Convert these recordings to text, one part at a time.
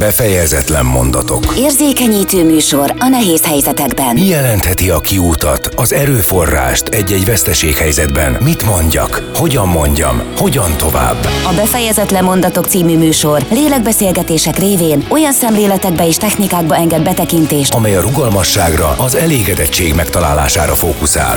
Befejezetlen mondatok. Érzékenyítő műsor a nehéz helyzetekben. Mi jelentheti a kiútat, az erőforrást egy-egy veszteséghelyzetben? Mit mondjak? Hogyan mondjam? Hogyan tovább? A Befejezetlen mondatok című műsor lélekbeszélgetések révén olyan szemléletekbe és technikákba enged betekintést, amely a rugalmasságra, az elégedettség megtalálására fókuszál.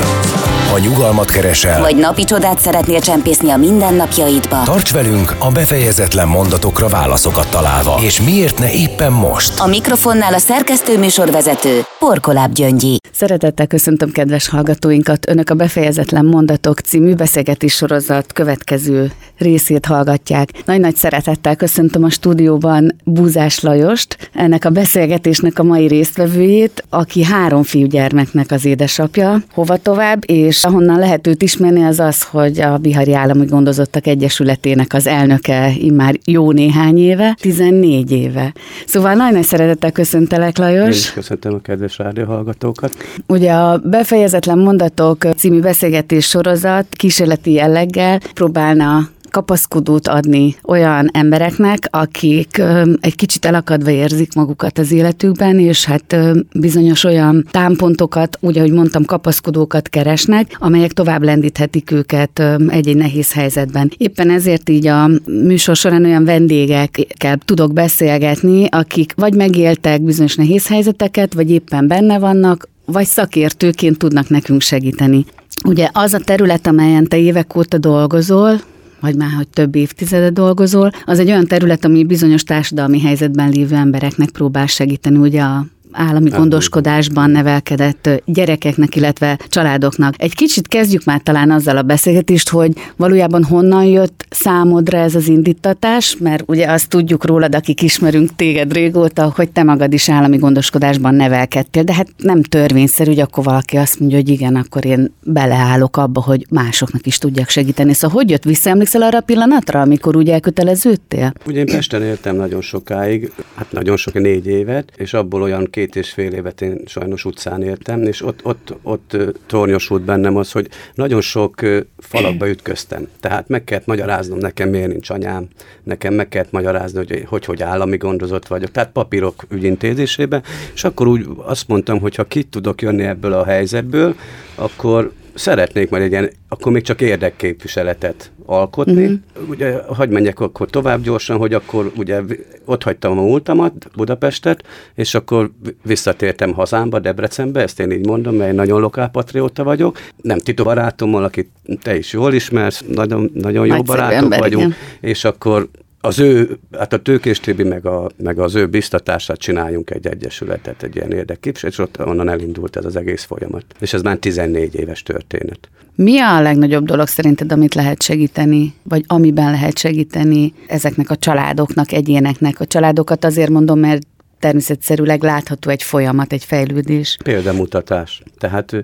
Ha nyugalmat keresel, vagy napi csodát szeretnél csempészni a mindennapjaidba. tarts velünk a befejezetlen mondatokra válaszokat találva. És miért ne éppen most? A mikrofonnál a szerkesztő műsorvezető Porkoláb Gyöngyi. Szeretettel köszöntöm kedves hallgatóinkat. Önök a Befejezetlen Mondatok című beszélgetés sorozat következő részét hallgatják. Nagy-nagy szeretettel köszöntöm a stúdióban Búzás Lajost, ennek a beszélgetésnek a mai résztvevőjét, aki három fiúgyermeknek az édesapja. Hova tovább, és ahonnan lehet őt ismerni, az az, hogy a Bihari Állami Gondozottak Egyesületének az elnöke immár jó néhány éve, 14 éve. Szóval nagy-nagy szeretettel köszöntelek, Én Lajos. is köszöntöm a kedves rádióhallgatókat. Ugye a Befejezetlen Mondatok című beszélgetés sorozat kísérleti jelleggel próbálna kapaszkodót adni olyan embereknek, akik egy kicsit elakadva érzik magukat az életükben, és hát bizonyos olyan támpontokat, úgy, ahogy mondtam, kapaszkodókat keresnek, amelyek tovább lendíthetik őket egy-egy nehéz helyzetben. Éppen ezért így a műsor során olyan vendégekkel tudok beszélgetni, akik vagy megéltek bizonyos nehéz helyzeteket, vagy éppen benne vannak, vagy szakértőként tudnak nekünk segíteni. Ugye az a terület, amelyen te évek óta dolgozol, vagy már hogy több évtizede dolgozol, az egy olyan terület, ami bizonyos társadalmi helyzetben lévő embereknek próbál segíteni, ugye a állami gondoskodásban nevelkedett gyerekeknek, illetve családoknak. Egy kicsit kezdjük már talán azzal a beszélgetést, hogy valójában honnan jött számodra ez az indítatás, mert ugye azt tudjuk rólad, akik ismerünk téged régóta, hogy te magad is állami gondoskodásban nevelkedtél, de hát nem törvényszerű, hogy akkor valaki azt mondja, hogy igen, akkor én beleállok abba, hogy másoknak is tudjak segíteni. Szóval hogy jött vissza? Emlékszel arra a pillanatra, amikor úgy elköteleződtél? Ugye én Pesten éltem nagyon sokáig, hát nagyon sok, négy évet, és abból olyan két és fél évet én sajnos utcán éltem, és ott, ott, ott tornyosult bennem az, hogy nagyon sok falakba ütköztem. Tehát meg kellett magyaráznom nekem, miért nincs anyám, nekem meg kellett magyarázni, hogy hogy, hogy állami gondozott vagyok, tehát papírok ügyintézésében, és akkor úgy azt mondtam, hogy ha ki tudok jönni ebből a helyzetből, akkor szeretnék majd egy ilyen, akkor még csak érdekképviseletet alkotni. Uh-huh. Ugye, hagyj menjek akkor tovább gyorsan, hogy akkor ugye ott hagytam a múltamat, Budapestet, és akkor vi- visszatértem hazámba, Debrecenbe, ezt én így mondom, mert én nagyon lokálpatrióta vagyok. Nem Tito barátommal, akit te is jól ismersz, nagyon, nagyon jó Nagyszerű barátok ember, vagyunk, igen. és akkor az ő, hát a Tőkés Tibi meg, a, meg az ő biztatását csináljunk egy egyesületet, egy ilyen érdekképviselet, és ott onnan elindult ez az egész folyamat. És ez már 14 éves történet. Mi a legnagyobb dolog szerinted, amit lehet segíteni, vagy amiben lehet segíteni ezeknek a családoknak, egyéneknek? A családokat azért mondom, mert természetszerűleg látható egy folyamat, egy fejlődés. Példamutatás. Tehát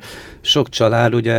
sok család, ugye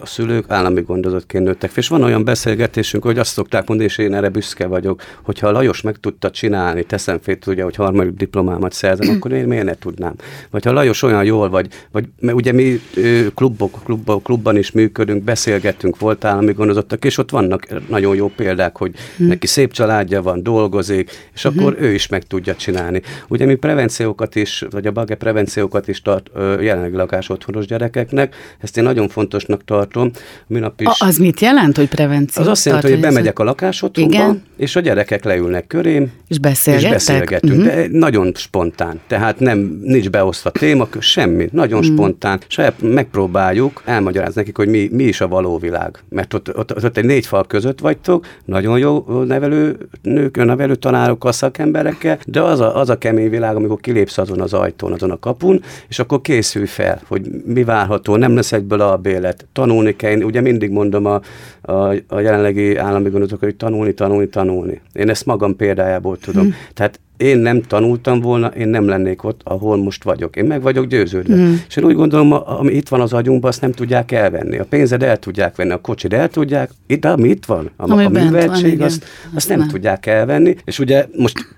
a szülők állami gondozottként nőttek fel, és van olyan beszélgetésünk, hogy azt szokták mondani, és én erre büszke vagyok, hogyha a Lajos meg tudta csinálni, teszem fét, ugye, hogy harmadik diplomámat szerzem, akkor én miért ne tudnám? Vagy ha Lajos olyan jól vagy, vagy mert ugye mi ö, klubok, klubban, is működünk, beszélgetünk, volt állami gondozottak, és ott vannak nagyon jó példák, hogy neki szép családja van, dolgozik, és akkor ő is meg tudja csinálni. Ugye mi prevenciókat is, vagy a bage prevenciókat is tart jelenleg lakás otthonos gyerekeknek, ezt én nagyon fontosnak tartom. Minap is. A, az mit jelent, hogy prevenció? az azt jelenti, hogy bemegyek a Igen. és a gyerekek leülnek körém, És és beszélgetünk, Mhm. de nagyon spontán. Tehát nem, nincs beosztva témakör, semmi. Nagyon Mhm. spontán. Saját megpróbáljuk elmagyarázni nekik, hogy mi, mi is a való világ. Mert ott, ott, ott egy négy fal között vagytok, nagyon jó nevelő nők, nevelő tanárokkal, szakemberekkel, de az a, az a kemény világ, amikor kilépsz azon az ajtón, azon a kapun, és akkor készülj fel, hogy mi várható, nem lesz egyből a bélet, tanulni kell. Én ugye mindig mondom a, a, a jelenlegi állami gondozók, hogy tanulni, tanulni, tanulni. Én ezt magam példájából tudom. Hmm. Tehát én nem tanultam volna, én nem lennék ott, ahol most vagyok. Én meg vagyok győződve. Mm. És én úgy gondolom, ami itt van az agyunkban, azt nem tudják elvenni. A pénzed el tudják venni, a kocsid el tudják, itt, ami itt van, a, Ami a van, műveltség, igen. azt, Azt azt nem nem. tudják elvenni. És ugye most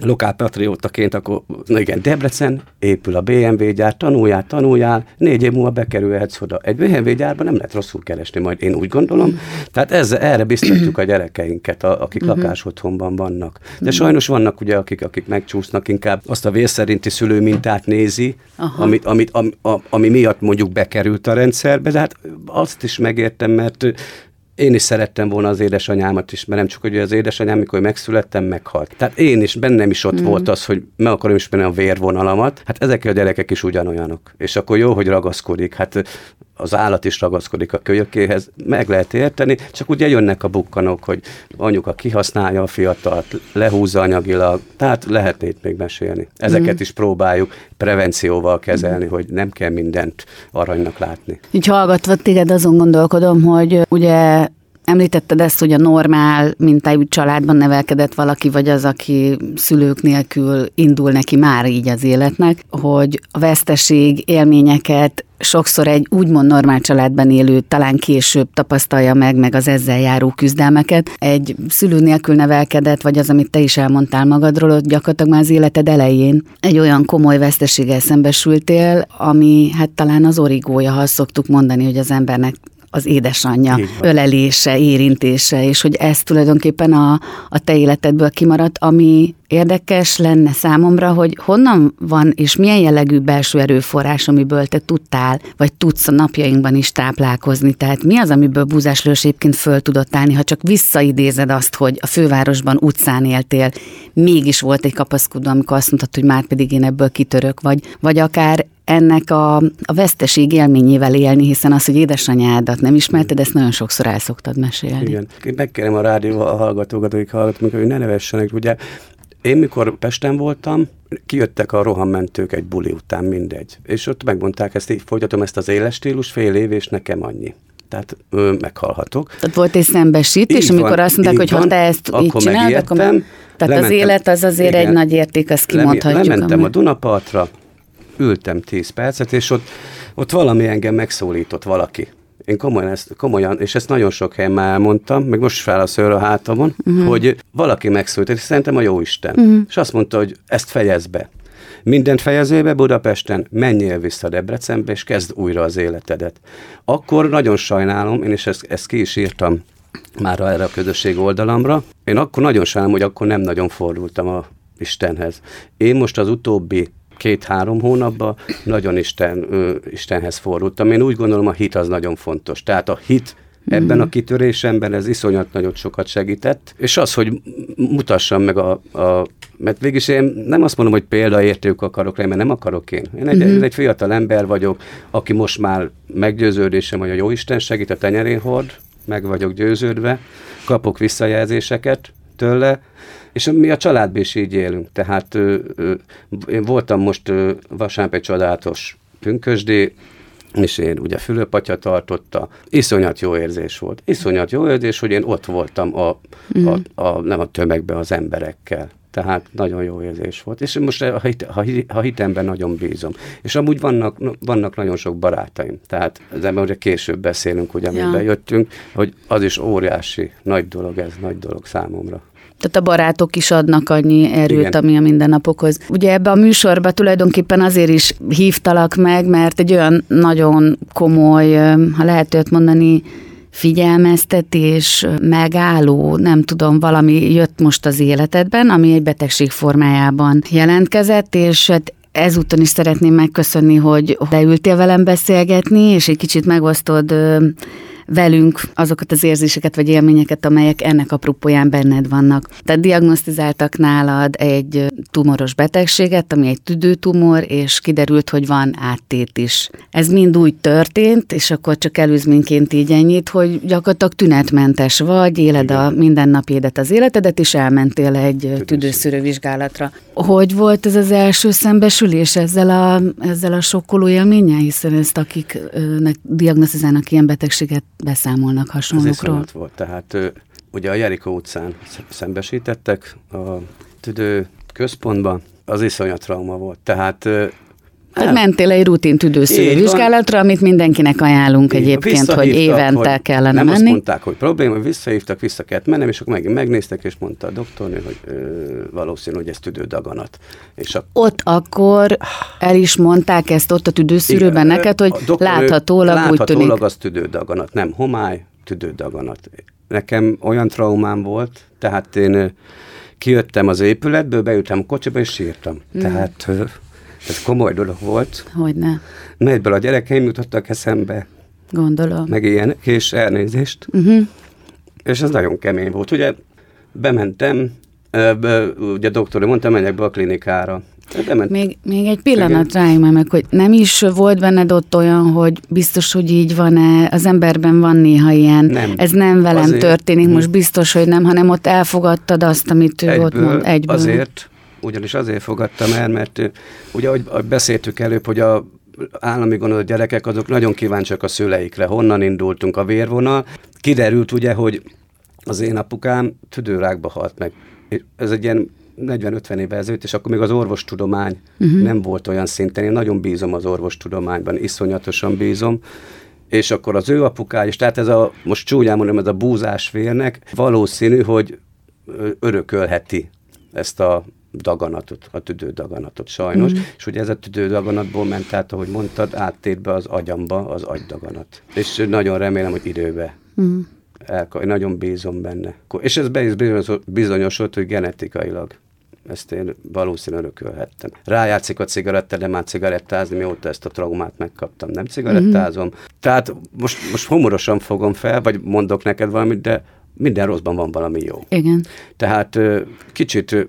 lokálpatriótaként, akkor na igen, Debrecen, épül a BMW gyár, tanuljál, tanuljál, négy év múlva bekerülhetsz oda. Egy BMW gyárban nem lehet rosszul keresni, majd én úgy gondolom. Tehát ezzel, erre biztatjuk a gyerekeinket, a, akik mm-hmm. lakásotthonban vannak. De sajnos vannak ugye, akik, akik megcsúsznak, inkább azt a vérszerinti szülőmintát nézi, amit, amit, ami, ami miatt mondjuk bekerült a rendszerbe, de hát azt is megértem, mert én is szerettem volna az édesanyámat is, mert nem csak, hogy az édesanyám, mikor megszülettem, meghalt. Tehát én is, bennem is ott mm. volt az, hogy meg akarom ismerni a vérvonalamat. Hát ezek a gyerekek is ugyanolyanok. És akkor jó, hogy ragaszkodik. Hát az állat is ragaszkodik a kölyökéhez, meg lehet érteni, csak ugye jönnek a bukkanok, hogy anyuka kihasználja a fiatalt, lehúzza anyagilag, tehát lehet itt még mesélni. Ezeket mm. is próbáljuk prevencióval kezelni, mm. hogy nem kell mindent aranynak látni. Így hallgatva téged azon gondolkodom, hogy ugye Említetted ezt, hogy a normál mintájú családban nevelkedett valaki, vagy az, aki szülők nélkül indul neki már így az életnek, hogy a veszteség élményeket sokszor egy úgymond normál családban élő talán később tapasztalja meg, meg az ezzel járó küzdelmeket. Egy szülő nélkül nevelkedett, vagy az, amit te is elmondtál magadról, ott gyakorlatilag már az életed elején egy olyan komoly veszteséggel szembesültél, ami hát talán az origója, ha azt szoktuk mondani, hogy az embernek az édesanyja ölelése, érintése, és hogy ez tulajdonképpen a, a te életedből kimaradt, ami érdekes lenne számomra, hogy honnan van és milyen jellegű belső erőforrás, amiből te tudtál, vagy tudsz a napjainkban is táplálkozni. Tehát mi az, amiből Búzás egyébként föl tudott állni, ha csak visszaidézed azt, hogy a fővárosban utcán éltél, mégis volt egy kapaszkodó, amikor azt mondtad, hogy már pedig én ebből kitörök, vagy, vagy akár ennek a, a veszteség élményével élni, hiszen az, hogy édesanyádat nem ismerted, ezt nagyon sokszor el szoktad mesélni. Igen. Megkérem a rádió a hallgatókat, akik hallgatók, hogy ne nevessenek. Ugye én mikor Pesten voltam, kijöttek a rohammentők egy buli után, mindegy. És ott megmondták ezt, így folytatom ezt az éles stílus fél év, és nekem annyi tehát ö, meghalhatok. Tehát volt egy szembesítés, amikor van, azt mondták, hogy van, ha te ezt akkor így csinálod, akkor... Tehát lementem, az élet az azért igen, egy nagy érték, azt kimondhatjuk. Lementem ami... a Dunapartra, ültem 10 percet, és ott, ott valami engem megszólított valaki. Én komolyan, ezt, komolyan, és ezt nagyon sok helyen már elmondtam, meg most fel a szőr a hátamon, uh-huh. hogy valaki megszólított, és szerintem a Jóisten. Uh-huh. És azt mondta, hogy ezt fejezd be. Mindent fejezébe Budapesten, menjél vissza Debrecenbe, és kezd újra az életedet. Akkor nagyon sajnálom, én is ezt, ezt ki is írtam már erre a közösség oldalamra. Én akkor nagyon sajnálom, hogy akkor nem nagyon fordultam a Istenhez. Én most az utóbbi két-három hónapban nagyon Isten, ö, Istenhez fordultam. Én úgy gondolom, a hit az nagyon fontos. Tehát a hit ebben a kitörésemben ez iszonyat nagyot sokat segített, és az, hogy mutassam meg a, a mert végülis én nem azt mondom, hogy példaértők akarok lenni, mert nem akarok én. Én egy, uh-huh. egy fiatal ember vagyok, aki most már meggyőződésem, hogy a Jóisten segít, a tenyerén hord, meg vagyok győződve, kapok visszajelzéseket tőle, és mi a családban is így élünk. Tehát ö, ö, én voltam most ö, vasárnap egy csodálatos pünkösdi, és én ugye Fülöpatya tartotta, iszonyat jó érzés volt. Iszonyat jó érzés, hogy én ott voltam a, mm. a, a, nem a tömegben az emberekkel. Tehát nagyon jó érzés volt. És most a, hit, a, a hitemben nagyon bízom. És amúgy vannak, vannak nagyon sok barátaim. Tehát az ember ugye később beszélünk, ugye, ja. jöttünk, hogy az is óriási, nagy dolog ez, nagy dolog számomra. Tehát a barátok is adnak annyi erőt, Igen. ami a mindennapokhoz. Ugye ebbe a műsorba tulajdonképpen azért is hívtalak meg, mert egy olyan nagyon komoly, ha lehet őt mondani, figyelmeztetés, megálló, nem tudom, valami jött most az életedben, ami egy betegség formájában jelentkezett, és hát ezúton is szeretném megköszönni, hogy leültél velem beszélgetni, és egy kicsit megosztod velünk azokat az érzéseket vagy élményeket, amelyek ennek apropóján benned vannak. Tehát diagnosztizáltak nálad egy tumoros betegséget, ami egy tüdőtumor, és kiderült, hogy van áttét is. Ez mind úgy történt, és akkor csak előzményként így ennyit, hogy gyakorlatilag tünetmentes vagy, éled Igen. a mindennapédet, az életedet, és elmentél egy tüdőszűrővizsgálatra. Hogy volt ez az első szembesülés ezzel a, ezzel a sokkoló élménnyel, hiszen ezt akiknek diagnosztizálnak ilyen betegséget, beszámolnak hasonlókról. Ez volt, tehát ugye a Jerikó utcán szembesítettek a tüdő központban, az iszonyat trauma volt. Tehát Tehát mentél egy rutin tüdőszűrő vizsgálatra, amit mindenkinek ajánlunk Így egyébként, hogy évente hogy kellene nem menni. azt mondták, hogy probléma, visszahívtak, vissza kellett mennem, és akkor megint megnéztek, és mondta a doktornő, hogy ö, valószínű, hogy ez tüdődaganat. És a, Ott akkor el is mondták ezt ott a tüdőszűrőben Igen, neked, hogy doktornő láthatólag, úgy tűnik. Láthatólag az tüdődaganat, nem homály, tüdődaganat. Nekem olyan traumám volt, tehát én kijöttem az épületből, beültem a kocsiba, és sírtam. Hmm. Tehát ez komoly dolog volt. Hogyne, Melyből a gyerekeim jutottak eszembe, gondolom. meg ilyenek, és elnézést. Uh-huh. És ez nagyon kemény volt. Ugye bementem, ugye doktor mondta, menjek be a klinikára. Bementem. Még, még egy pillanat már meg, hogy nem is volt benned ott olyan, hogy biztos, hogy így van-e, az emberben van néha ilyen, Nem. ez nem velem Azért- történik, Mhm. most biztos, hogy nem, hanem ott elfogadtad azt, amit ő ott mond, egyből. Azért, ugyanis azért fogadtam el, mert ugye, ahogy beszéltük előbb, hogy a állami gondolat gyerekek, azok nagyon kíváncsiak a szüleikre. Honnan indultunk a vérvonal. Kiderült ugye, hogy az én apukám tüdőrákba halt meg. És Ez egy ilyen 40-50 éve ezelőtt, és akkor még az orvostudomány uh-huh. nem volt olyan szinten. Én nagyon bízom az orvostudományban, iszonyatosan bízom. És akkor az ő apukája is, tehát ez a, most csúnyán mondom, ez a búzás vérnek valószínű, hogy örökölheti ezt a daganatot, a tüdődaganatot sajnos, mm. és ugye ez a tüdődaganatból ment át, ahogy mondtad, áttért be az agyamba az agydaganat. És nagyon remélem, hogy időbe mm. Elka, nagyon bízom benne. És ez be is bizonyos- bizonyosult, hogy genetikailag ezt én valószínűleg örökölhettem. Rájátszik a cigaretta, de már cigarettázni, mióta ezt a traumát megkaptam. Nem cigarettázom. Mm-hmm. Tehát most, most humorosan fogom fel, vagy mondok neked valamit, de minden rosszban van valami jó. Igen. Tehát kicsit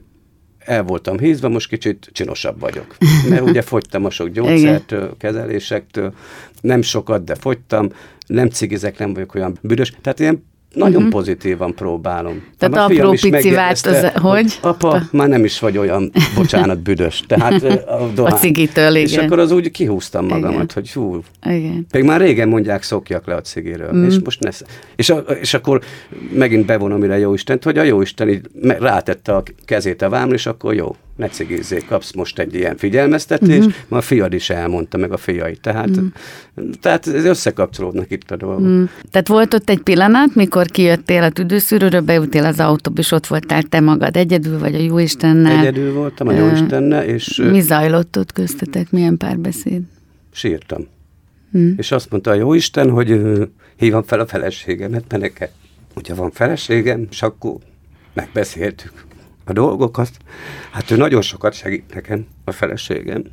el voltam hízva, most kicsit csinosabb vagyok. Mert ugye fogytam a sok gyógyszertől, kezelésektől, nem sokat, de fogytam, nem cigizek, nem vagyok olyan büdös. Tehát ilyen nagyon uh-huh. pozitívan próbálom. Tehát Hát a apró fiam is pici megjegyezte, változás- hogy? Apa, már nem is vagy olyan, bocsánat, büdös. Tehát a, dohány. A cigitől, És igen. akkor az úgy kihúztam magamat, Igen. hogy hú, Igen. pedig már régen mondják, szokjak le a cigiről, mm. és most ne és, a, és akkor megint bevonom ide Jóistent, hogy a Jóisten így rátette a kezét a vámra, és akkor jó, ne cigizzék, kapsz most egy ilyen figyelmeztetést, mm-hmm. ma a fiad is elmondta, meg a fiai. Tehát, mm. tehát ez összekapcsolódnak itt a dolgok. Mm. Tehát volt ott egy pillanat, mikor kijöttél a tüdőszűrőről, beültél az autóba, és ott voltál te magad egyedül, vagy a Jóistennel. Egyedül voltam a Jóistennel, és Mi zajlott ott köztetek? Milyen párbeszéd? sírtam. Mm. És azt mondta a Jóisten, hogy ö, hívam fel a feleségemet, mert neked, hogyha van feleségem, és akkor megbeszéltük a dolgokat. Hát ő nagyon sokat segít nekem, a feleségem.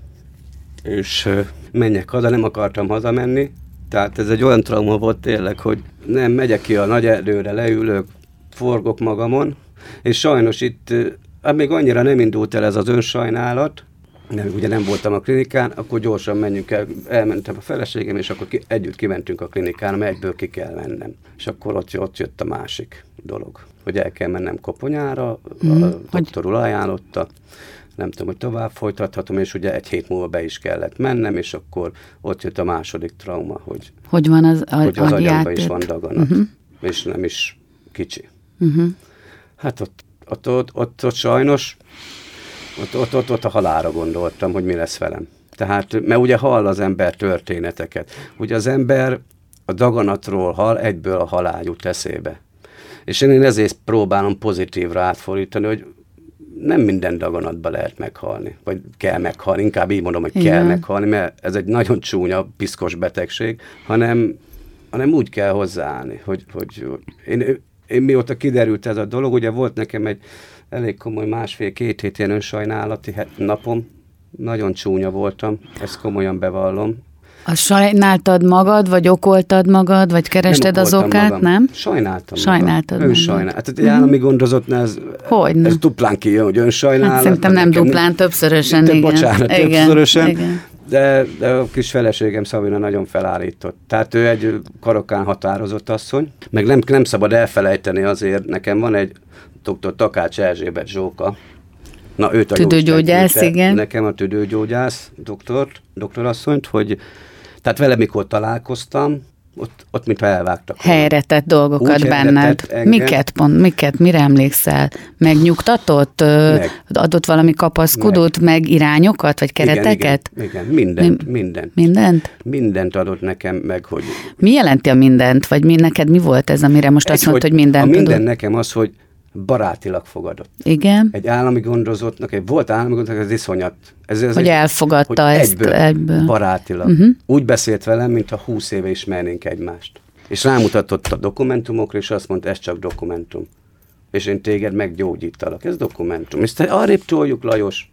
És menjek haza, nem akartam hazamenni. Tehát ez egy olyan trauma volt tényleg, hogy nem megyek ki a nagy erdőre, leülök, forgok magamon, és sajnos itt, hát még annyira nem indult el ez az önsajnálat, nem, ugye nem voltam a klinikán, akkor gyorsan menjünk el, elmentem a feleségem, és akkor ki, együtt kimentünk a klinikára, mert egyből ki kell mennem. És akkor ott, ott jött a másik dolog, hogy el kell mennem koponyára, mm, a doktor úr ajánlotta, nem tudom, hogy tovább folytathatom, és ugye egy hét múlva be is kellett mennem, és akkor ott jött a második trauma, hogy, Hogy van az, a, hogy az agyamban is van daganat, uh-huh. és nem is kicsi. Uh-huh. Hát ott, ott, ott, ott, ott sajnos, ott, ott, ott, ott a halára gondoltam, hogy mi lesz velem. Tehát, mert ugye hall az ember történeteket. Ugye az ember a daganatról hall, egyből a halál jut eszébe. És én ezért próbálom pozitívra átfordítani, hogy nem minden daganatba lehet meghalni, vagy kell meghalni, inkább így mondom, hogy kell Igen. meghalni, mert ez egy nagyon csúnya, piszkos betegség, hanem, hanem úgy kell hozzáállni, hogy, hogy én, én mióta kiderült ez a dolog, ugye volt nekem egy elég komoly másfél-két hét ilyen önsajnálati napom, nagyon csúnya voltam, ezt komolyan bevallom. Azt sajnáltad magad, vagy okoltad magad, vagy kerested az okoltam okát, magam. nem? Sajnáltam Sajnáltad magam. Önsajnál. Hát egy állami gondozottnál ez, Hogyne. ez duplán kijön, hogy önsajnálat. Hát szerintem nem Nekem- duplán, többszörösen, Te- igen. Bocsánat, Igen, többszörösen. igen. De, de a kis feleségem Szabina nagyon felállított. Tehát ő egy karokán határozott asszony, meg nem, nem szabad elfelejteni azért, nekem van egy dr. Takács Erzsébet Zsóka, Na, őt a Tüdőgyógyász, igen. Nekem a tüdőgyógyász doktort, doktorasszonyt, hogy tehát vele mikor találkoztam, ott, ott mintha elvágtak. Helyre tett dolgokat Úgy benned. engem. Miket pont, miket, mire emlékszel? Megnyugtatott? Meg. Adott valami kapaszkodót, meg, meg irányokat, vagy kereteket? Igen, igen, igen mindent, mindent. Mindent? Mindent adott nekem meg, hogy... Mi jelenti a mindent? Vagy mi neked mi volt ez, amire most azt mondta, hogy mindent A minden tudod? nekem az, hogy barátilag fogadott. Igen? Egy állami gondozottnak, egy volt állami gondozottnak, ez iszonyat. Ez, ez Hogy egy- elfogadta hogy ezt egyből, egyből. barátilag. Uh-huh. Úgy beszélt velem, mintha húsz éve ismernénk egymást. És rámutatott a dokumentumokra, és azt mondta, ez csak dokumentum. És én téged meggyógyítalak. Ez dokumentum. És te arrébb toljuk, Lajos.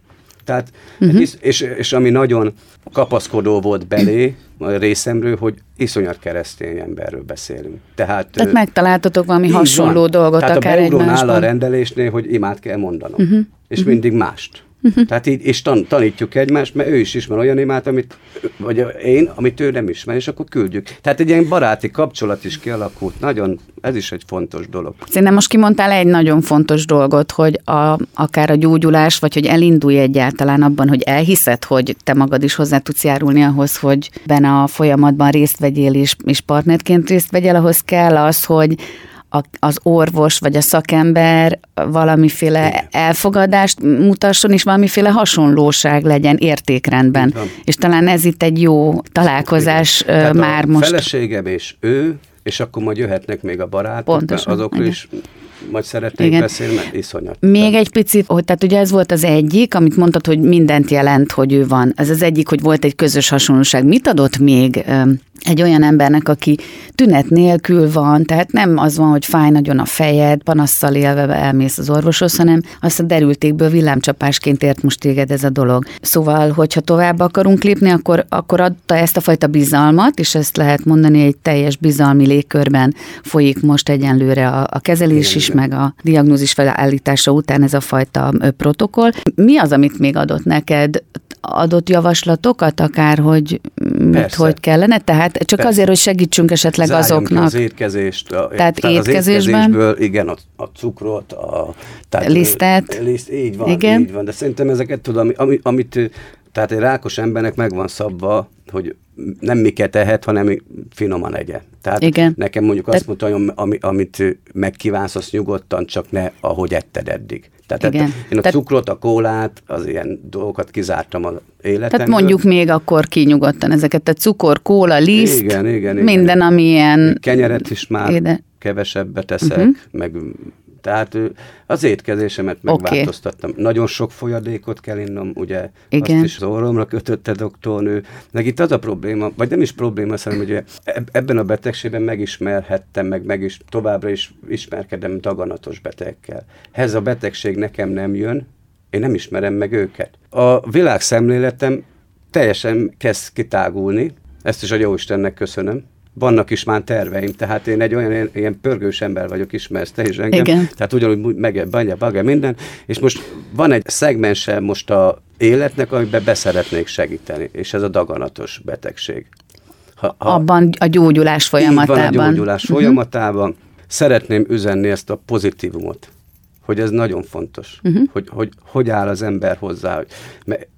Tehát, Mhm. uh-huh. és, és, és ami nagyon kapaszkodó volt belé, a részemről, hogy iszonyat keresztény emberről beszélünk. Tehát, Tehát megtaláltatok valami hasonló van. dolgot Tehát akár a a egymásban. Mhm. rendelésnél, hogy imád kell mondanom. Uh-huh. És uh-huh. mindig mást. Uh-huh. Tehát így, és tan, tanítjuk egymást, mert ő is ismer olyan imát, amit, vagy én, amit ő nem ismer, és akkor küldjük. Tehát egy ilyen baráti kapcsolat is kialakult. Nagyon, ez is egy fontos dolog. Szerintem most kimondtál egy nagyon fontos dolgot, hogy a, akár a gyógyulás, vagy hogy elindulj egyáltalán abban, hogy elhiszed, hogy te magad is hozzá tudsz járulni ahhoz, hogy benne a folyamatban részt vegyél és, és partnerként részt vegyél, ahhoz kell az, hogy a, az orvos vagy a szakember valamiféle Igen. elfogadást mutasson, és valamiféle hasonlóság legyen értékrendben. Van. És talán ez itt egy jó találkozás Tehát már a most. feleségem és ő, és akkor majd jöhetnek még a barátok, Pontosan, azokról igen. is majd szeretnék Igen. beszélni, mert iszonyat. Még egy picit, hogy tehát ugye ez volt az egyik, amit mondtad, hogy mindent jelent, hogy ő van. Ez az egyik, hogy volt egy közös hasonlóság. Mit adott még egy olyan embernek, aki tünet nélkül van, tehát nem az van, hogy fáj nagyon a fejed, panasszal élve elmész az orvoshoz, hanem azt a derültékből villámcsapásként ért most téged ez a dolog. Szóval, hogyha tovább akarunk lépni, akkor, akkor adta ezt a fajta bizalmat, és ezt lehet mondani, egy teljes bizalmi légkörben folyik most egyenlőre a, a kezelés is, meg a diagnózis felállítása után ez a fajta protokoll. Mi az, amit még adott neked? Adott javaslatokat akár, hogy mit, Persze. hogy kellene? Tehát csak Persze. azért, hogy segítsünk esetleg Zárjam ki azoknak. Az étkezést. A, Tehát az étkezésben? étkezésből, igen, a, a cukrot, a... Tehát, Lisztet. Liszt, így van, Igen. így van. De szerintem ezeket tudom, ami, ami, amit, tehát egy rákos embernek meg van szabva, hogy nem miket ehet, hanem finoman egye. Tehát Igen. nekem mondjuk azt Tehát- mondta, hogy ami, amit megkívánsz, azt nyugodtan, csak ne ahogy etted eddig. Tehát Igen. én a Tehát- cukrot, a kólát, az ilyen dolgokat kizártam az életemből. Tehát mondjuk még akkor ki nyugodtan ezeket a cukor, kóla, liszt, Igen, igen, igen. minden, ami ilyen... Kenyeret is már Éde. kevesebbet teszek, uh-huh. meg tehát az étkezésemet megváltoztattam. Nagyon sok folyadékot kell innom, ugye Igen. azt is az orromra kötötte doktornő. Meg itt az a probléma, vagy nem is probléma, ugye eb- ebben a betegségben megismerhettem, meg, meg is továbbra is ismerkedem daganatos betegekkel. Ez a betegség nekem nem jön, én nem ismerem meg őket. A világszemléletem teljesen kezd kitágulni, ezt is a Jóistennek köszönöm. Vannak is már terveim, tehát én egy olyan ilyen, pörgős ember vagyok, ismersz te is engem. Igen. Tehát ugyanúgy meg, banya, baga, minden. És most van egy szegmense most a életnek, amiben beszeretnék segíteni, és ez a daganatos betegség. Ha, ha, abban a gyógyulás így van folyamatában. a gyógyulás uh-huh. folyamatában. Szeretném üzenni ezt a pozitívumot, hogy ez nagyon fontos, uh-huh. hogy, hogy hogy áll az ember hozzá. Hogy, mert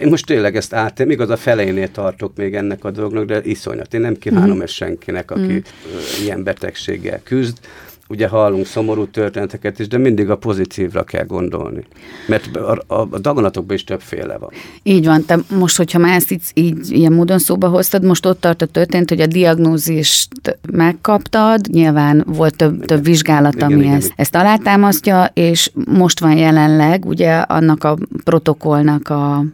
én most tényleg ezt átélem, igaz a feleinél tartok még ennek a dolognak, de iszonyat. Én nem kívánom uh-huh. ezt senkinek, aki uh-huh. ilyen betegséggel küzd. Ugye hallunk szomorú történeteket is, de mindig a pozitívra kell gondolni. Mert a, a, a daganatokban is többféle van. Így van, te most, hogyha már ezt így, így ilyen módon szóba hoztad, most ott tart a történt, hogy a diagnózist megkaptad, nyilván volt több, több vizsgálat, Igen, ami igen, ezt, igen. ezt alátámasztja, és most van jelenleg ugye annak a protokollnak a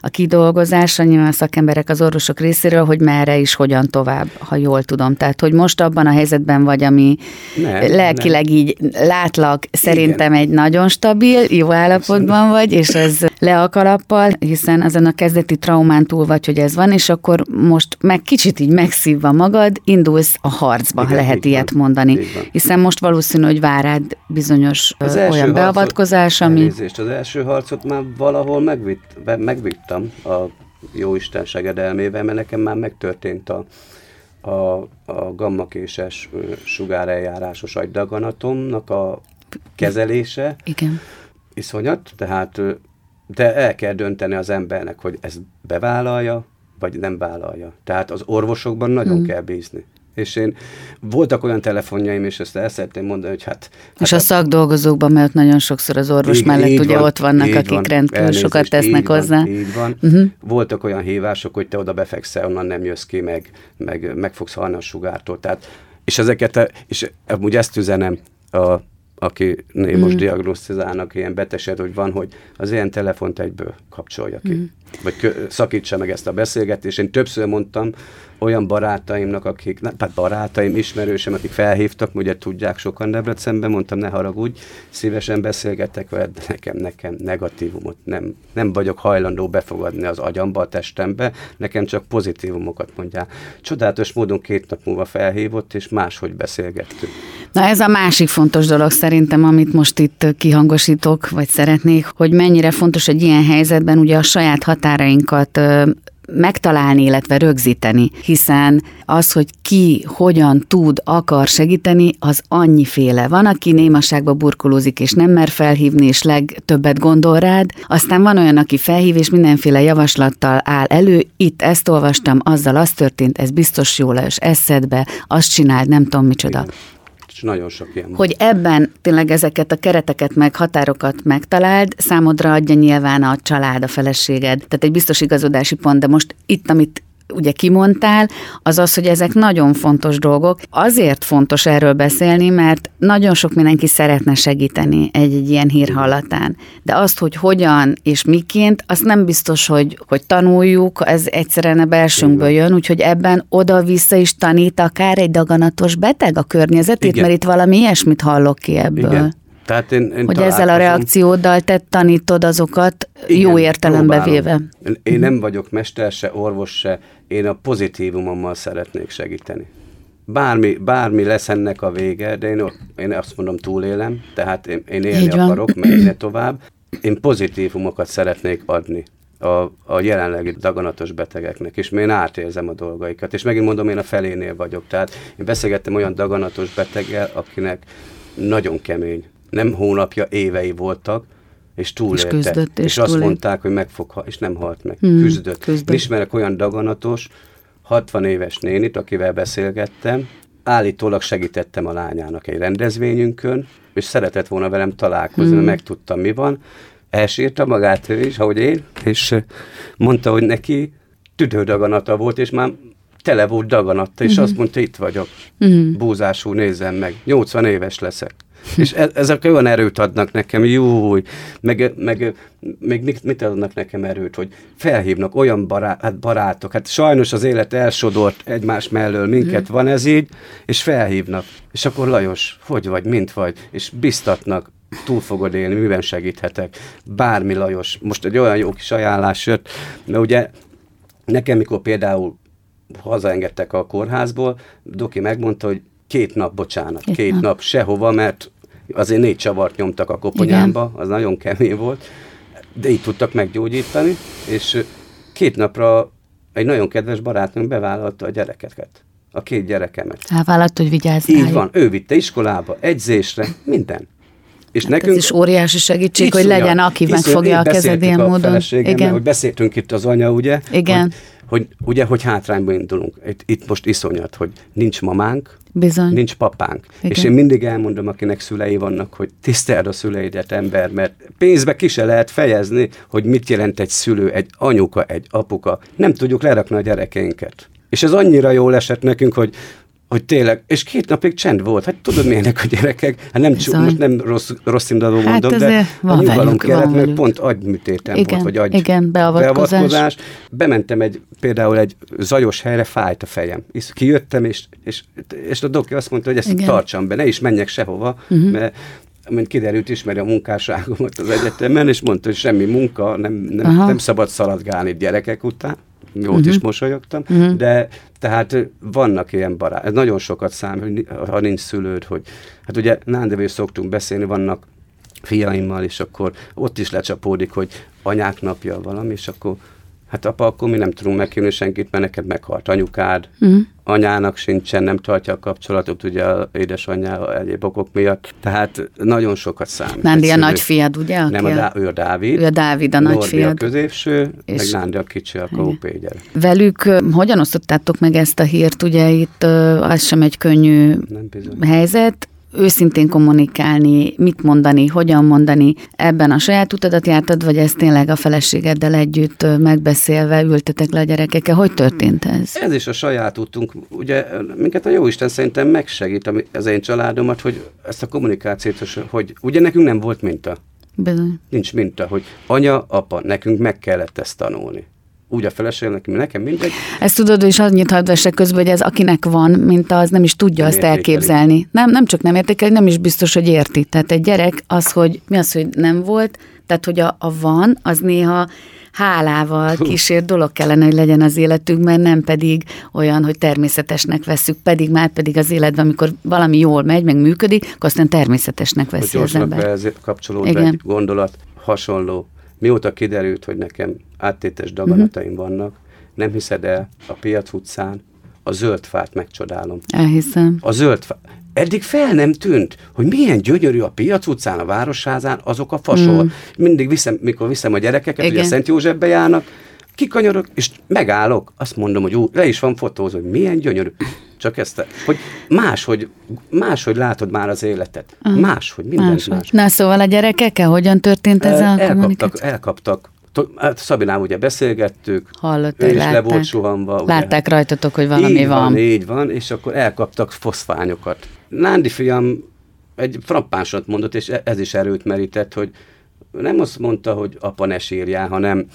a kidolgozása, nyilván a szakemberek az orvosok részéről, hogy merre is, hogyan tovább, ha jól tudom. Tehát, hogy most abban a helyzetben vagy, ami Nem, lelkileg így látlak, szerintem Igen. egy nagyon stabil, jó állapotban vagy, és ez le a kalappal, hiszen ezen a kezdeti traumán túl vagy, hogy ez van, és akkor most meg kicsit így megszívva magad, indulsz a harcba, Igen, lehet így ilyet van, mondani. Hiszen most valószínű, hogy vár rád bizonyos Az olyan harcot- beavatkozás, ami... Elnézést, az első harcot már valahol megvitt, be- megvittem a Jóisten segedelmével, mert nekem már megtörtént a, a, a gammakéses sugáreljárásos agydaganatomnak a kezelése. Igen. Iszonyat, tehát de el kell dönteni az embernek, hogy ezt bevállalja, vagy nem vállalja. Tehát az orvosokban nagyon Hmm. kell bízni. És én voltak olyan telefonjaim, és ezt el szeretném mondani, hogy hát... És hát a szakdolgozókban, mert nagyon sokszor az orvos így- mellett így ugye van, ott vannak, akik van, rendkívül elnézést, sokat tesznek így van, hozzá. Így van. Mhm. Voltak olyan hívások, hogy te oda befekszel, onnan nem jössz ki, meg, meg, meg fogsz halni a sugártól. Tehát, és ezeket, és amúgy ezt üzenem a aki Mhm. most diagnosztizálnak ilyen betegsed, hogy van, hogy az ilyen telefont egyből kapcsolja ki. Vagy kö, szakítsa meg ezt a beszélgetést. Én többször mondtam olyan barátaimnak, akik, nem, hát barátaim, ismerősem, akik felhívtak, ugye tudják sokan Debrecenben, mondtam, ne haragudj, szívesen beszélgetek veled, de nekem, nekem negatívumot nem, nem vagyok hajlandó befogadni az agyamba, a testembe, nekem csak pozitívumokat mondjál. Csodálatos módon két nap múlva felhívott, és máshogy beszélgettünk. Na ez a másik fontos dolog szerintem, amit most itt kihangosítok, vagy szeretnék, hogy mennyire fontos egy ilyen helyzetben ugye a saját határainkat megtalálni, illetve rögzíteni, hiszen az, hogy ki hogyan tud, akar segíteni, az annyiféle. Van, aki némaságba burkolózik, és nem mer felhívni, és legtöbbet gondol rád, aztán van olyan, aki felhív, és mindenféle javaslattal áll elő, itt ezt olvastam, azzal az történt, ez biztos jó lesz, eszedbe, azt csináld, nem tudom micsoda. Nagyon sok ilyen. Hogy ebben tényleg ezeket a kereteket meg határokat megtaláld, számodra adja nyilván a család, a feleséged, tehát egy biztos igazodási pont, de most itt, amit ugye kimondtál, az az, hogy ezek nagyon fontos dolgok. Azért fontos erről beszélni, mert nagyon sok mindenki szeretne segíteni egy-egy ilyen hír hallatán. De azt, hogy hogyan és miként, azt nem biztos, hogy, hogy tanuljuk, ez egyszerűen a belsőnkből jön, úgyhogy ebben oda-vissza is tanít akár egy daganatos beteg a környezetét, Igen. mert itt valami ilyesmit hallok ki ebből. Igen. Tehát én, én Hogy ezzel a reakcióddal te tanítod azokat Igen, jó értelembe próbálom. véve. Én- nem vagyok mester se, orvos se, én a pozitívumommal szeretnék segíteni. Bármi, bármi lesz ennek a vége, de én, én azt mondom túlélem, tehát én, én élni Így van. akarok, menni tovább. Én pozitívumokat szeretnék adni a, a jelenlegi daganatos betegeknek, és én átérzem a dolgaikat. És megint mondom, én a felénél vagyok. Tehát én beszélgettem olyan daganatos beteggel, akinek nagyon kemény, nem hónapja, évei voltak, és túlélte. küzdött, és és azt túlélt. mondták, hogy meg fog, és nem halt meg. Hmm, küzdött. küzdött. Én ismerek olyan daganatos, 60 éves nénit, akivel beszélgettem, állítólag segítettem a lányának egy rendezvényünkön, és szeretett volna velem találkozni, Hmm. mert megtudtam, mi van. Elsírta magát ő is, ahogy én, és mondta, hogy neki tüdődaganata volt, és már tele volt daganatta, és azt mondta, itt vagyok. Mhm. Búzású nézzem meg. 80 éves leszek. És e- ezek olyan erőt adnak nekem, jó, meg, meg még mit, mit adnak nekem erőt, hogy felhívnak olyan bará, hát barátok, hát sajnos az élet elsodort egymás mellől minket, van ez így, és felhívnak. És akkor Lajos, hogy vagy, mint vagy, és biztatnak, túl fogod élni, miben segíthetek. Bármi Lajos. Most egy olyan jó kis ajánlás jött, mert ugye nekem, mikor például hazaengedtek a kórházból, Doki megmondta, hogy két nap, bocsánat, Két két, nap. nap. sehova, mert azért négy csavart nyomtak a koponyámba, az nagyon kemény volt, de így tudtak meggyógyítani, és két napra egy nagyon kedves barátnőm bevállalta a gyerekeket, a két gyerekemet. Elvállalt, hogy vigyázz Így van, ő vitte iskolába, egyzésre, minden. És Hát ez is óriási segítség, hogy Iszonyat. legyen, aki megfogja a kezed ilyen a módon. Igen. hogy beszéltünk itt az anya, ugye? Igen. Hogy, hogy, ugye, hogy hátrányba indulunk. Itt, itt most iszonyat, hogy nincs mamánk, Bizony. nincs papánk. Igen. És én mindig elmondom, akinek szülei vannak, hogy tiszteld a szüleidet, ember, mert pénzbe ki se lehet fejezni, hogy mit jelent egy szülő, egy anyuka, egy apuka. Nem tudjuk lerakni a gyerekeinket. És ez annyira jól esett nekünk, hogy hogy tényleg, és két napig csend volt. Hát tudod, milyenek a gyerekek? Hát nem, csu, most nem rossz, rossz induló Hát mondom, de van a nyugalom velük, kellett, van mert velük. pont agyműtétem Igen, volt, vagy agy igen, beavatkozás. Bementem egy, például egy zajos helyre, fájt a fejem. És kijöttem, és, és, és a doki azt mondta, hogy ezt Igen. tartsam be, ne is menjek sehova, uh-huh. mert mint kiderült, ismeri a munkásságomat az egyetemen, és mondta, hogy semmi munka, nem, nem, Aha. nem szabad szaladgálni gyerekek után. Jót uh-huh. is mosolyogtam, uh-huh. de tehát vannak ilyen barát, ez nagyon sokat számít, ha nincs szülőd, hogy hát ugye nándevő szoktunk beszélni, vannak fiaimmal, és akkor ott is lecsapódik, hogy anyák napja valami, és akkor Hát apa, akkor mi nem tudunk meghívni senkit, mert neked meghalt anyukád, uh-huh. anyának sincsen, nem tartja a kapcsolatot ugye a édesanyjával egyéb okok miatt. Tehát nagyon sokat számít. Nándi a nagyfiad, ugye? Nem, a Dá- ő a Dávid. Ő a Dávid, a Norbi a nagyfiad. középső, És- meg Nándi a kicsi, a kópégyel. Velük hogyan osztottátok meg ezt a hírt? Ugye itt az sem egy könnyű helyzet, őszintén kommunikálni, mit mondani, hogyan mondani, ebben a saját utadat jártad, vagy ezt tényleg a feleségeddel együtt megbeszélve ültetek le a gyerekekkel? Hogy történt ez? Ez is a saját útunk. Ugye minket a Jóisten szerintem megsegít az én családomat, hogy ezt a kommunikációt, hogy ugye nekünk nem volt minta. Bizony. Nincs minta, hogy anya, apa, nekünk meg kellett ezt tanulni. Úgy a feleségem, nekem, nekem mindegy. Ezt tudod, és annyit hadd vessek közben, hogy ez akinek van, mint az nem is tudja Nem azt értékeli. elképzelni. Nem, nem csak nem értékeli, nem is biztos, hogy érti. Tehát egy gyerek az, hogy mi az, hogy nem volt, tehát hogy a, a van, az néha hálával kísért dolog kellene, hogy legyen az életünkben, nem pedig olyan, hogy természetesnek veszük, pedig már pedig az életben, amikor valami jól megy, meg működik, akkor aztán természetesnek hogy veszi az gyorsan ember. ehhez kapcsolódva Igen. egy gondolat, hasonló. Mióta kiderült, hogy nekem áttétes daganataim Mhm. vannak, nem hiszed el, a piac utcán a zöld fát megcsodálom. Elhiszem. A zöld fa. Eddig fel nem tűnt, hogy milyen gyönyörű a piac utcán, a városházán, azok a fasol. Mm. Mindig viszem, mikor viszem a gyerekeket, ugye Igen. Szent Józsefbe járnak, kikanyarok, és megállok, azt mondom, hogy ú, le is van fotózva, hogy milyen gyönyörű. Csak ezt, hogy máshogy, máshogy látod már az életet. Máshogy, mindent Máshogy. más. Na szóval a gyerekekkel hogyan történt ez a elkaptak, elkaptak. Hát Szabinál ugye beszélgettük, Hallott, ő is le látták. volt suhanva. ugye. Látták rajtatok, hogy valami így van. van. Így van, és akkor elkaptak foszfányokat. Nándi fiam egy frappánsat mondott, és e- ez is erőt merített, hogy nem azt mondta, hogy apa ne sírjál, hanem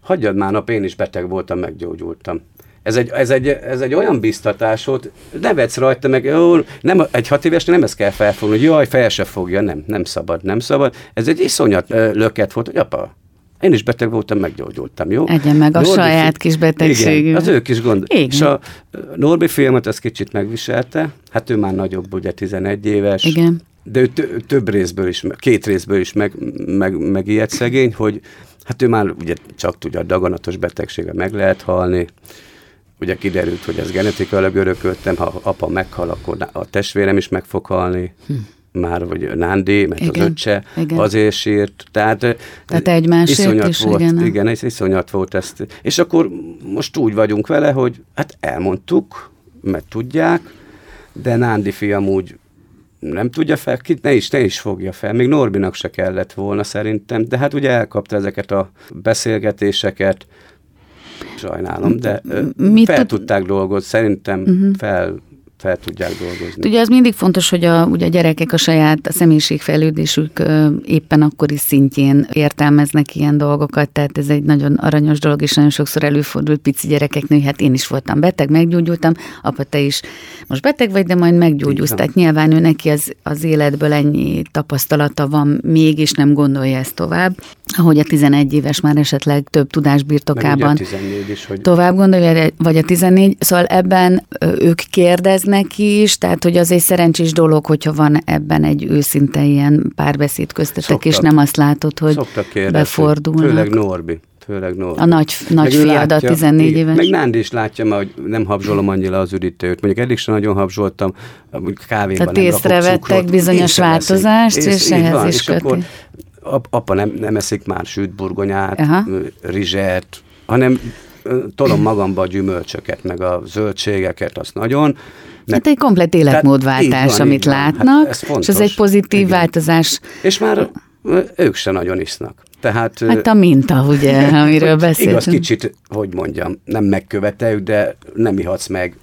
hagyjad már nap, én is beteg voltam, meggyógyultam. Ez egy, ez, egy, ez egy olyan biztatás volt, nevetsz rajta, meg jó, nem, egy hat éves nem ezt kell felfogni, hogy jaj, fel se fogja, nem, nem szabad, nem szabad. Ez egy iszonyat löket volt, hogy apa, én is beteg voltam, meggyógyultam, jó? Egyen meg a Norbi saját fi- kis betegségű. Igen, az ő kis gond. Igen. És a Norbi filmet az kicsit megviselte, hát ő már nagyobb, ugye 11 éves. Igen. De ő tö- több részből is, két részből is meg, meg, megijedt szegény, hogy hát ő már ugye csak tudja, a daganatos betegsége meg lehet halni. Ugye kiderült, hogy ez genetikailag örököltem, ha apa meghal, akkor a testvérem is meg fog halni. Hm. Már, vagy Nándi, mert Igen, az öccse igen. azért sírt. Tehát, Tehát egymásért iszonyat is, volt, igen. igen, ez iszonyat volt ezt. És akkor most úgy vagyunk vele, hogy hát elmondtuk, mert tudják, de Nándi fiam úgy nem tudja fel, ki, ne is, ne is fogja fel. Még Norbinak se kellett volna szerintem, de hát ugye elkapta ezeket a beszélgetéseket, sajnálom, de Mit fel tud- tudták dolgozni, szerintem uh-huh. fel, fel tudják dolgozni. Ugye az mindig fontos, hogy a, ugye a gyerekek a saját a személyiségfejlődésük éppen akkori szintjén értelmeznek ilyen dolgokat, tehát ez egy nagyon aranyos dolog, és nagyon sokszor előfordul pici gyerekeknél, hát én is voltam beteg, meggyógyultam, apa, te is most beteg vagy, de majd meggyógyulsz. Tehát nyilván ő neki az, az életből ennyi tapasztalata van még, és nem gondolja ezt tovább, ahogy a 11 éves már esetleg több tudás birtokában 14 is, hogy tovább gondolja, vagy a 14, szóval ebben ők kérdeznek is, tehát hogy az egy szerencsés dolog, hogyha van ebben egy őszinte ilyen párbeszéd köztetek, Szoktak. és nem azt látod, hogy kérdezni. befordulnak. Főleg Norbi. Főleg Norbi. A nagy- nagy Meg ő fiad, a 14 igen, éves. Meg Nándi is látja már, hogy nem habzsolom annyira az üdítőt. Mondjuk eddig sem nagyon habzsoltam, mondjuk kávéban Tehát nem észrevettek bizonyos változást, és így ehhez van, is és akkor köti. ap- apa nem, nem eszik már sült burgonyát, Aha. rizset, hanem tolom magamba a gyümölcsöket, meg a zöldségeket, azt nagyon. Meg, Hát egy komplet életmódváltás, van, amit. Hát látnak, ez és ez egy pozitív Igen. változás. és már ők se nagyon isznak. Tehát, Hát a minta, ugye, amiről beszéltünk. Igaz, kicsit, hogy mondjam, nem megköveteljük, de nem ihatsz meg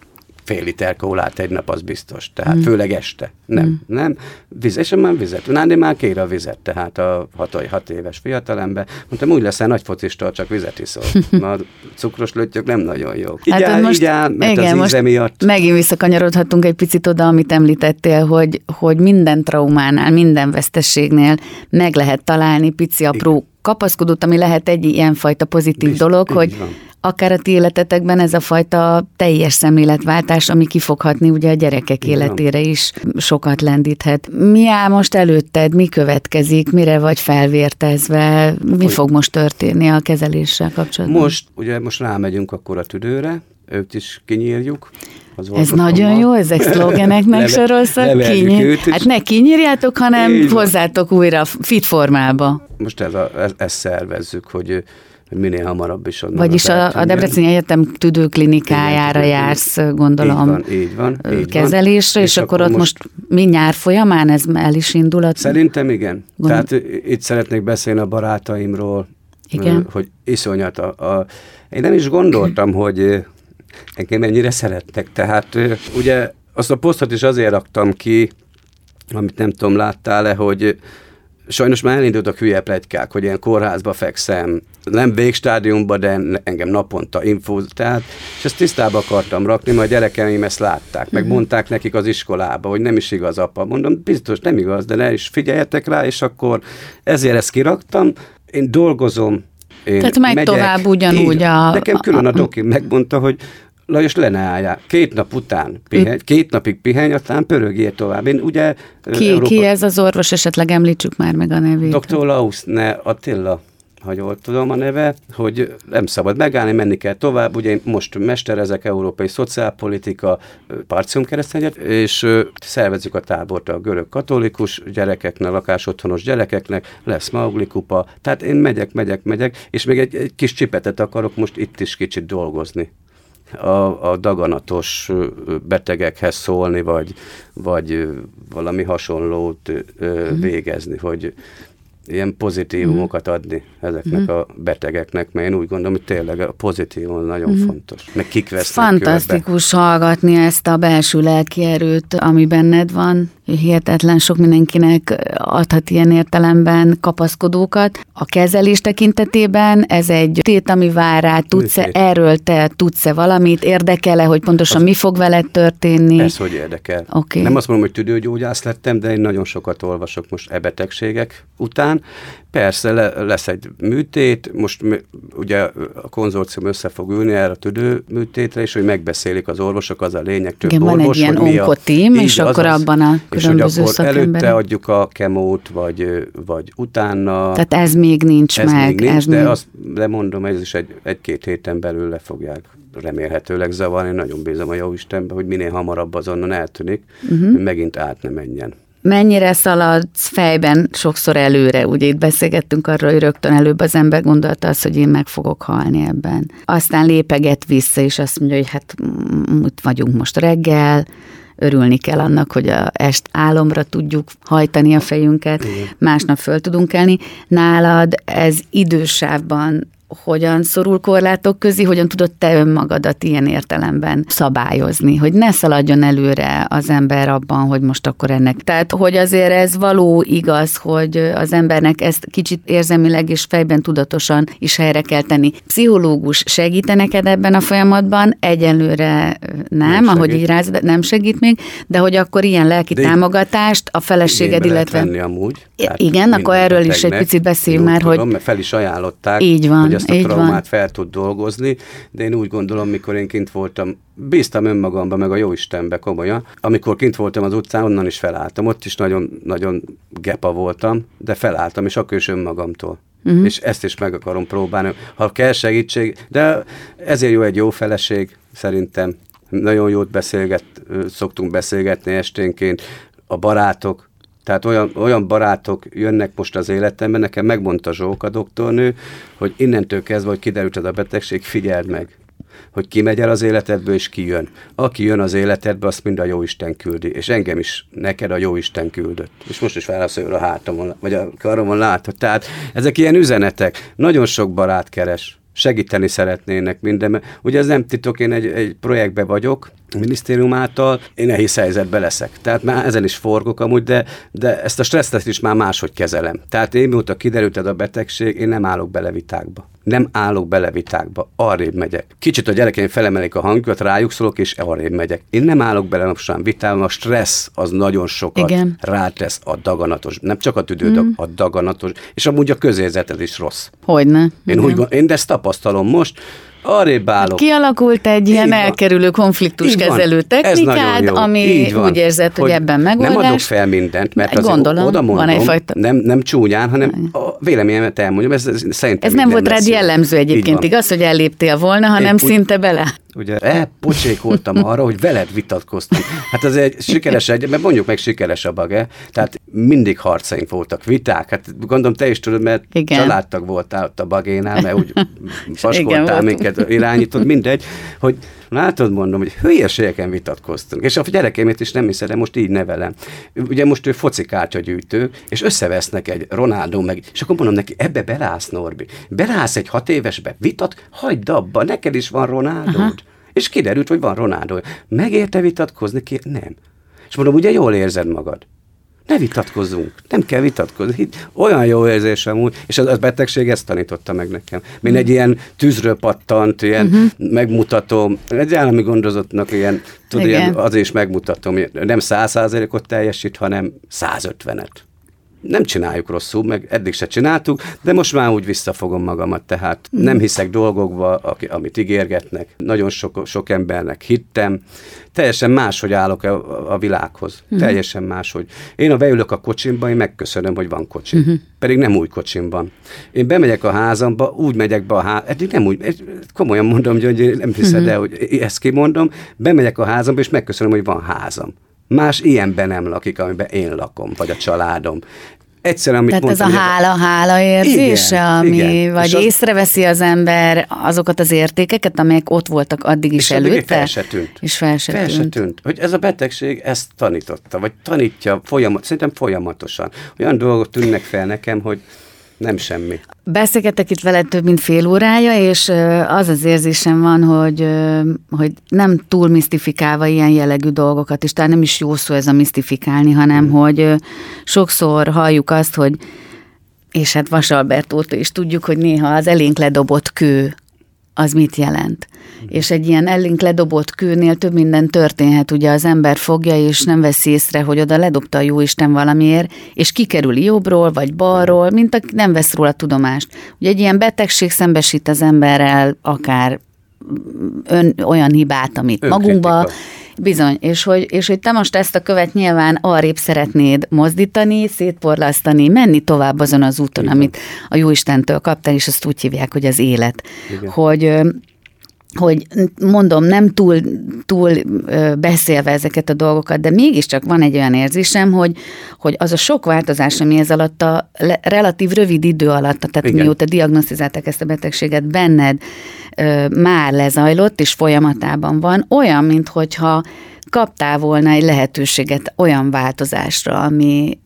fél liter kólát egy nap, az biztos. Tehát mm. főleg este. Nem, mm. nem. Viz, és már vizet. Nándi már kér a vizet, tehát a hat, hat éves fiatalember. Mondtam, úgy leszel nagy focista, csak vizet iszol. Mert a cukros löttyök nem nagyon jók. Így, hát áll, így áll, mert igen, az most íze miatt. megint visszakanyarodhatunk egy picit oda, amit említettél, hogy, hogy minden traumánál, minden vesztességnél meg lehet találni pici apró kapaszkodót, ami lehet egy ilyenfajta pozitív Biztos, dolog, így hogy van. akár a ti életetekben ez a fajta teljes szemléletváltás, ami kifoghatni ugye a gyerekek Igen. életére is sokat lendíthet. Mi áll most előtted, mi következik, mire vagy felvértezve, mi hogy fog most történni a kezeléssel kapcsolatban? Most, ugye most rámegyünk akkor a tüdőre, őt is kinyírjuk, az Ez nagyon jó, ezek szlogeneknek sorolszak. Kinyír... Hát ne kinyírjátok, hanem Így hozzátok újra fit formába. Most ez a, ez, ezt szervezzük, hogy minél hamarabb is onnan Vagyis a, a Debreceni Egyetem tüdőklinikájára Igen, jársz, gondolom, így van, így van, így kezelésre, és, és akkor ott most, mi nyár folyamán ez el is indul? Szerintem igen. Gond... Tehát itt szeretnék beszélni a barátaimról, igen. hogy iszonyat. A, a, én nem is gondoltam, hogy engem ennyire szerettek. Tehát ugye azt a posztot is azért raktam ki, amit nem tudom, láttál-e, hogy sajnos már elindultak hülye plegykák, hogy ilyen kórházba fekszem, nem végstádiumban, de engem naponta infóz, tehát, és ezt tisztába akartam rakni, majd a gyerekeim ezt látták, meg mhm. mondták nekik az iskolába, hogy nem is igaz apa. Mondom, biztos nem igaz, de ne is figyeljetek rá, és akkor ezért ezt kiraktam, én dolgozom, én Tehát megy megyek, tovább ugyanúgy így, a... Nekem külön a doki megmondta, hogy Lajos le ne álljál. Két nap után pihenj, két napig pihenj, aztán pörögjél tovább. Én ugye... Ki, Európa... ki ez az orvos? Esetleg említsük már meg a nevét. Dr. Lausne Attila ha jól tudom a neve, hogy nem szabad megállni, menni kell tovább. Ugye én most mesterezek európai szociálpolitika, Parcium keresztényet, és szervezzük a tábort a görög katolikus gyerekeknek, lakásotthonos gyerekeknek, lesz Maugli kupa, tehát én megyek, megyek, megyek, és még egy, egy kis csipetet akarok most itt is kicsit dolgozni a, a daganatos betegekhez szólni, vagy, vagy valami hasonlót mm. végezni, hogy ilyen pozitívumokat mm. adni ezeknek mm. a betegeknek, mert én úgy gondolom, hogy tényleg a pozitívum nagyon mm. fontos. Meg kik vesznek Fantasztikus körbe. hallgatni ezt a belső lelki erőt, ami benned van, hihetetlen sok mindenkinek adhat ilyen értelemben kapaszkodókat. A kezelés tekintetében ez egy tét, ami vár rá, tudsz-e erről te tudsz-e valamit, érdekele, hogy pontosan az, mi fog veled történni? Ez hogy érdekel. Okay. Nem azt mondom, hogy tüdőgyógyász lettem, de én nagyon sokat olvasok most e betegségek után. Persze le, lesz egy műtét, most ugye a konzorcium össze fog ülni erre a tüdő műtétre, és hogy megbeszélik az orvosok, az a lényeg, több Igen, orvos, van egy ilyen onkotím, és akkor az, abban a és hogy akkor előtte adjuk a kemót, vagy, vagy utána. Tehát ez még nincs ez meg. Még nincs, ez de még... azt lemondom, ez is egy, egy-két héten belül le fogják remélhetőleg zavarni. Nagyon bízom a jó Istenbe, hogy minél hamarabb azonnal eltűnik, uh-huh. hogy megint át ne menjen. Mennyire szaladsz fejben sokszor előre? Ugye itt beszélgettünk arról, hogy rögtön előbb az ember gondolta azt, hogy én meg fogok halni ebben. Aztán lépeget vissza, és azt mondja, hogy hát itt vagyunk most reggel, örülni kell annak, hogy a est álomra tudjuk hajtani a fejünket, Igen. másnap föl tudunk kelni. Nálad ez idősávban hogyan szorul korlátok közé, hogyan tudod te önmagadat ilyen értelemben szabályozni, hogy ne szaladjon előre az ember abban, hogy most akkor ennek. Tehát, hogy azért ez való igaz, hogy az embernek ezt kicsit érzelmileg és fejben tudatosan is helyre kell tenni. Pszichológus segít neked ebben a folyamatban? Egyelőre nem, nem ahogy így ráz, nem segít még, de hogy akkor ilyen lelki de támogatást a feleséged, illetve... amúgy. Igen, akkor erről is egy picit beszéljünk már, tudom, hogy... Fel is ajánlották, így van, hogy ezt a traumát van. fel tud dolgozni, de én úgy gondolom, mikor én kint voltam, bíztam önmagamba, meg a jó Istenbe komolyan. Amikor kint voltam az utcán, onnan is felálltam. Ott is nagyon, nagyon gepa voltam, de felálltam, és akkor is önmagamtól. Uh-huh. És ezt is meg akarom próbálni. Ha kell segítség, de ezért jó egy jó feleség, szerintem. Nagyon jót beszélget, szoktunk beszélgetni esténként, a barátok, tehát olyan, olyan barátok jönnek most az életembe, nekem megmondta Zsóka doktornő, hogy innentől kezdve, hogy kiderült ez a betegség, figyeld meg, hogy ki megy el az életedből, és ki jön. Aki jön az életedbe, azt mind a Jóisten küldi, és engem is neked a Jóisten küldött. És most is válaszol a hátamon, vagy a karomon látod. Tehát ezek ilyen üzenetek. Nagyon sok barát keres segíteni szeretnének minden. Ugye ez nem titok, én egy, egy projektbe vagyok, a minisztérium által, én nehéz helyzetbe leszek. Tehát már ezen is forgok amúgy, de, de ezt a stresszet is már máshogy kezelem. Tehát én mióta kiderült ez a betegség, én nem állok bele vitákba. Nem állok bele vitákba, arrébb megyek. Kicsit a gyerekeim felemelik a hangulat, rájuk szólok, és arrébb megyek. Én nem állok bele mostan vitába, a stressz az nagyon sokat Igen. rátesz a daganatos, nem csak a tüdődag, mm. a daganatos, és amúgy a közérzeted is rossz. Hogyne. Én, úgy, én ezt tapasztalom most, arrébb állok. Kialakult egy Így ilyen van. elkerülő konfliktuskezelő technikád, ami úgy érzed, hogy, ebben megoldás. Nem adok fel mindent, mert azért Gondolom, oda mondom, van egyfajta... nem, nem csúnyán, hanem a véleményemet elmondjam, ez, ez szerintem Ez nem volt rád jellemző egyébként, igaz, hogy elléptél volna, hanem úgy- szinte bele. Ugye elpocsékoltam arra, hogy veled vitatkoztam. Hát ez egy sikeres egy, mert mondjuk meg sikeres a bage. Tehát mindig harcaink voltak, viták. Hát gondolom te is tudod, mert Igen. családtag voltál ott a bagénál, mert úgy paskoltál minket, irányítod, mindegy, hogy látod, mondom, hogy hülyeségeken vitatkoztunk. És a gyerekeimét is nem hiszem, de most így nevelem. Ugye most ő foci kártyagyűjtő, és összevesznek egy Ronaldo meg, és akkor mondom neki, ebbe belász, Norbi. Belász egy hat évesbe, vitat, hagyd abba, neked is van Ronaldód. És kiderült, hogy van Ronaldo. Megérte vitatkozni ki? Nem. És mondom, ugye jól érzed magad? Ne vitatkozzunk, nem kell vitatkozni. Olyan jó érzésem úgy, és az, az betegség ezt tanította meg nekem. Mint egy ilyen tűzről pattant, ilyen uh-huh. megmutatom, egy állami gondozottnak ilyen, tudod, ilyen, az is megmutatom, nem száz százalékot teljesít, hanem 150-et. Nem csináljuk rosszul, meg eddig se csináltuk, de most már úgy visszafogom magamat, tehát nem hiszek dolgokba, amit ígérgetnek. Nagyon sok, sok embernek hittem. Teljesen máshogy állok a, a világhoz. Teljesen máshogy. Én, ha beülök a kocsimba, én megköszönöm, hogy van kocsim. Pedig nem új kocsim van. Én bemegyek a házamba, úgy megyek be a ház, eddig nem úgy, komolyan mondom, hogy nem hiszed el, hogy ezt kimondom, bemegyek a házamba, és megköszönöm, hogy van házam. Más ilyenben nem lakik, amiben én lakom, vagy a családom. Egyszerűen, amit Tehát ez a mondtam, hogy hála, hála érzése, Igen, ami, igen. vagy És az- észreveszi az ember azokat az értékeket, amelyek ott voltak addig is És előtte. fel se tűnt. És fel se fel se tűnt. tűnt. Hogy ez a betegség ezt tanította, vagy tanítja folyamat, szerintem folyamatosan. Olyan dolgok tűnnek fel nekem, hogy nem semmi. Beszélgetek itt veled több mint fél órája, és az az érzésem van, hogy, hogy nem túl misztifikálva ilyen jellegű dolgokat, és talán nem is jó szó ez a misztifikálni, hanem Mm. hogy sokszor halljuk azt, hogy és hát Vasalbert óta is tudjuk, hogy néha az elénk ledobott kő az mit jelent. És egy ilyen elénk ledobott kőnél több minden történhet, ugye az ember fogja, és nem veszi észre, hogy oda ledobta a jóisten valamiért, és kikerül jobbról vagy balról, mint aki nem vesz róla tudomást. Ugye egy ilyen betegség szembesít az emberrel akár ön, olyan hibát, amit Önkritika. magunkba Bizony, és hogy, és hogy te most ezt a követ nyilván arrébb szeretnéd mozdítani, szétporlasztani, menni tovább azon az úton, Igen. amit a Jóistentől kaptál, és azt úgy hívják, hogy az élet. Igen. Hogy hogy mondom, nem túl, túl beszélve ezeket a dolgokat, de mégiscsak van egy olyan érzésem, hogy, hogy az a sok változás, ami ez alatt a relatív rövid idő alatt, tehát Igen. mióta diagnosztizálták ezt a betegséget, benned már lezajlott és folyamatában van, olyan, minthogyha kaptál volna egy lehetőséget olyan változásra, ami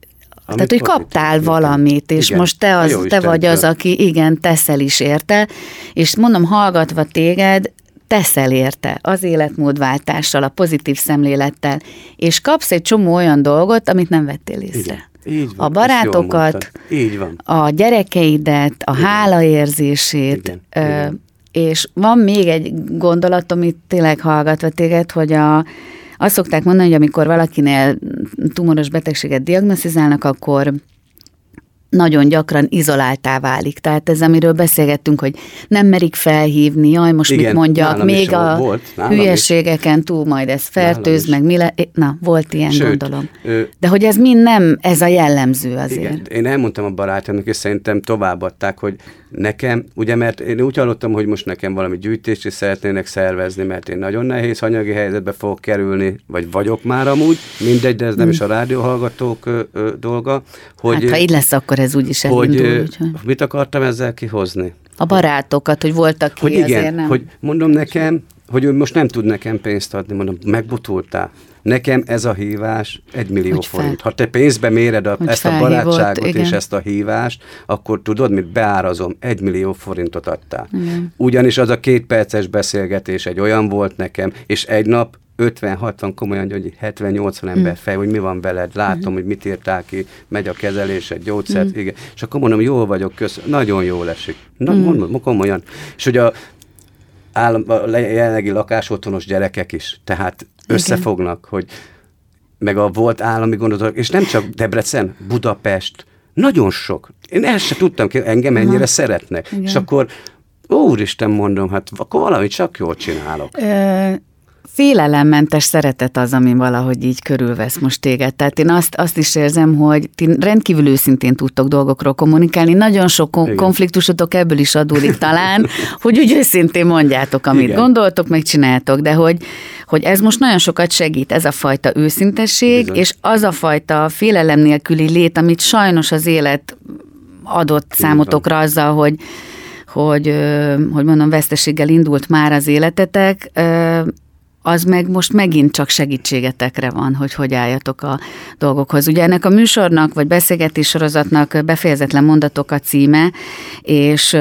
Ami tehát, hogy kaptál igen. valamit, és Igen, most te, az, te vagy az, aki igen, teszel is érte, és mondom, hallgatva téged, teszel érte az életmódváltással, a pozitív szemlélettel, és kapsz egy csomó olyan dolgot, amit nem vettél észre. Igen, így van, a barátokat. Így van. a gyerekeidet, a hálaérzését, Igen, ö, igen. És van még egy gondolatom itt tényleg hallgatva téged, hogy a, azt szokták mondani, hogy amikor valakinél tumoros betegséget diagnosztizálnak, akkor nagyon gyakran izoláltá válik. Tehát ez, amiről beszélgettünk, hogy nem merik felhívni, jaj, most Igen, mit mondjak, még a volt, nálam is. hülyeségeken túl majd ez fertőz, meg mi le... Na, volt ilyen Sőt, gondolom. ö, De hogy ez mind nem, ez a jellemző azért. Igen, én elmondtam a barátomnak, és szerintem továbbadták, hogy nekem, ugye, mert én úgy hallottam, hogy most nekem valami gyűjtést is szeretnének szervezni, mert én nagyon nehéz anyagi helyzetbe fogok kerülni, vagy vagyok már amúgy, mindegy, de ez nem is a rádióhallgatók ö, ö, dolga, hogy, hát ha így lesz, akkor ez úgyis hogy elindul. ö, úgyhogy. mit akartam ezzel kihozni? A barátokat, hogy voltak ki, Hogy azért igen, nem. hogy mondom nekem, hogy ő most nem tud nekem pénzt adni, mondom, megbutultál. Nekem ez a hívás egy millió Hogy fel- forint. Ha te pénzbe méred a, Hogy ezt a barátságot igen. és ezt a hívást, akkor tudod, mit beárazom, egy millió forintot adtál. Igen. Ugyanis az a két perces beszélgetés egy olyan volt nekem, és egy nap 50-60, komolyan, hogy 70-80 ember fej, hogy mi van veled, látom, hogy mit írtál ki, megy a kezelésed, gyógyszert, igen. És akkor mondom, jól vagyok, köszönöm, nagyon jól esik. Na, mondom, komolyan. És hogy a, állam, jelenlegi lakásotthonos gyerekek is, tehát összefognak, hogy meg a volt állami gondozók, és nem csak Debrecen, Budapest, nagyon sok. Én ezt se tudtam, ki, engem ennyire szeretnek. Igen. És akkor úristen mondom, hát akkor valamit csak jól csinálok. Ö, félelemmentes szeretet az, ami valahogy így körülvesz most téged. Tehát én azt, azt is érzem, hogy ti rendkívül őszintén tudtok dolgokról kommunikálni. Nagyon sok kon- konfliktusotok ebből is adódik talán, hogy úgy őszintén mondjátok, amit Igen. gondoltok, megcsináltok, de hogy, hogy ez most nagyon sokat segít, ez a fajta őszintesség, Bizony. és az a fajta félelem nélküli lét, amit sajnos az élet adott számotokra azzal, hogy hogy, hogy mondom, veszteséggel indult már az életetek, az meg most megint csak segítségetekre van, hogy hogy álljatok a dolgokhoz. Ugye ennek a műsornak, vagy beszélgetés sorozatnak befejezetlen mondatok a címe, és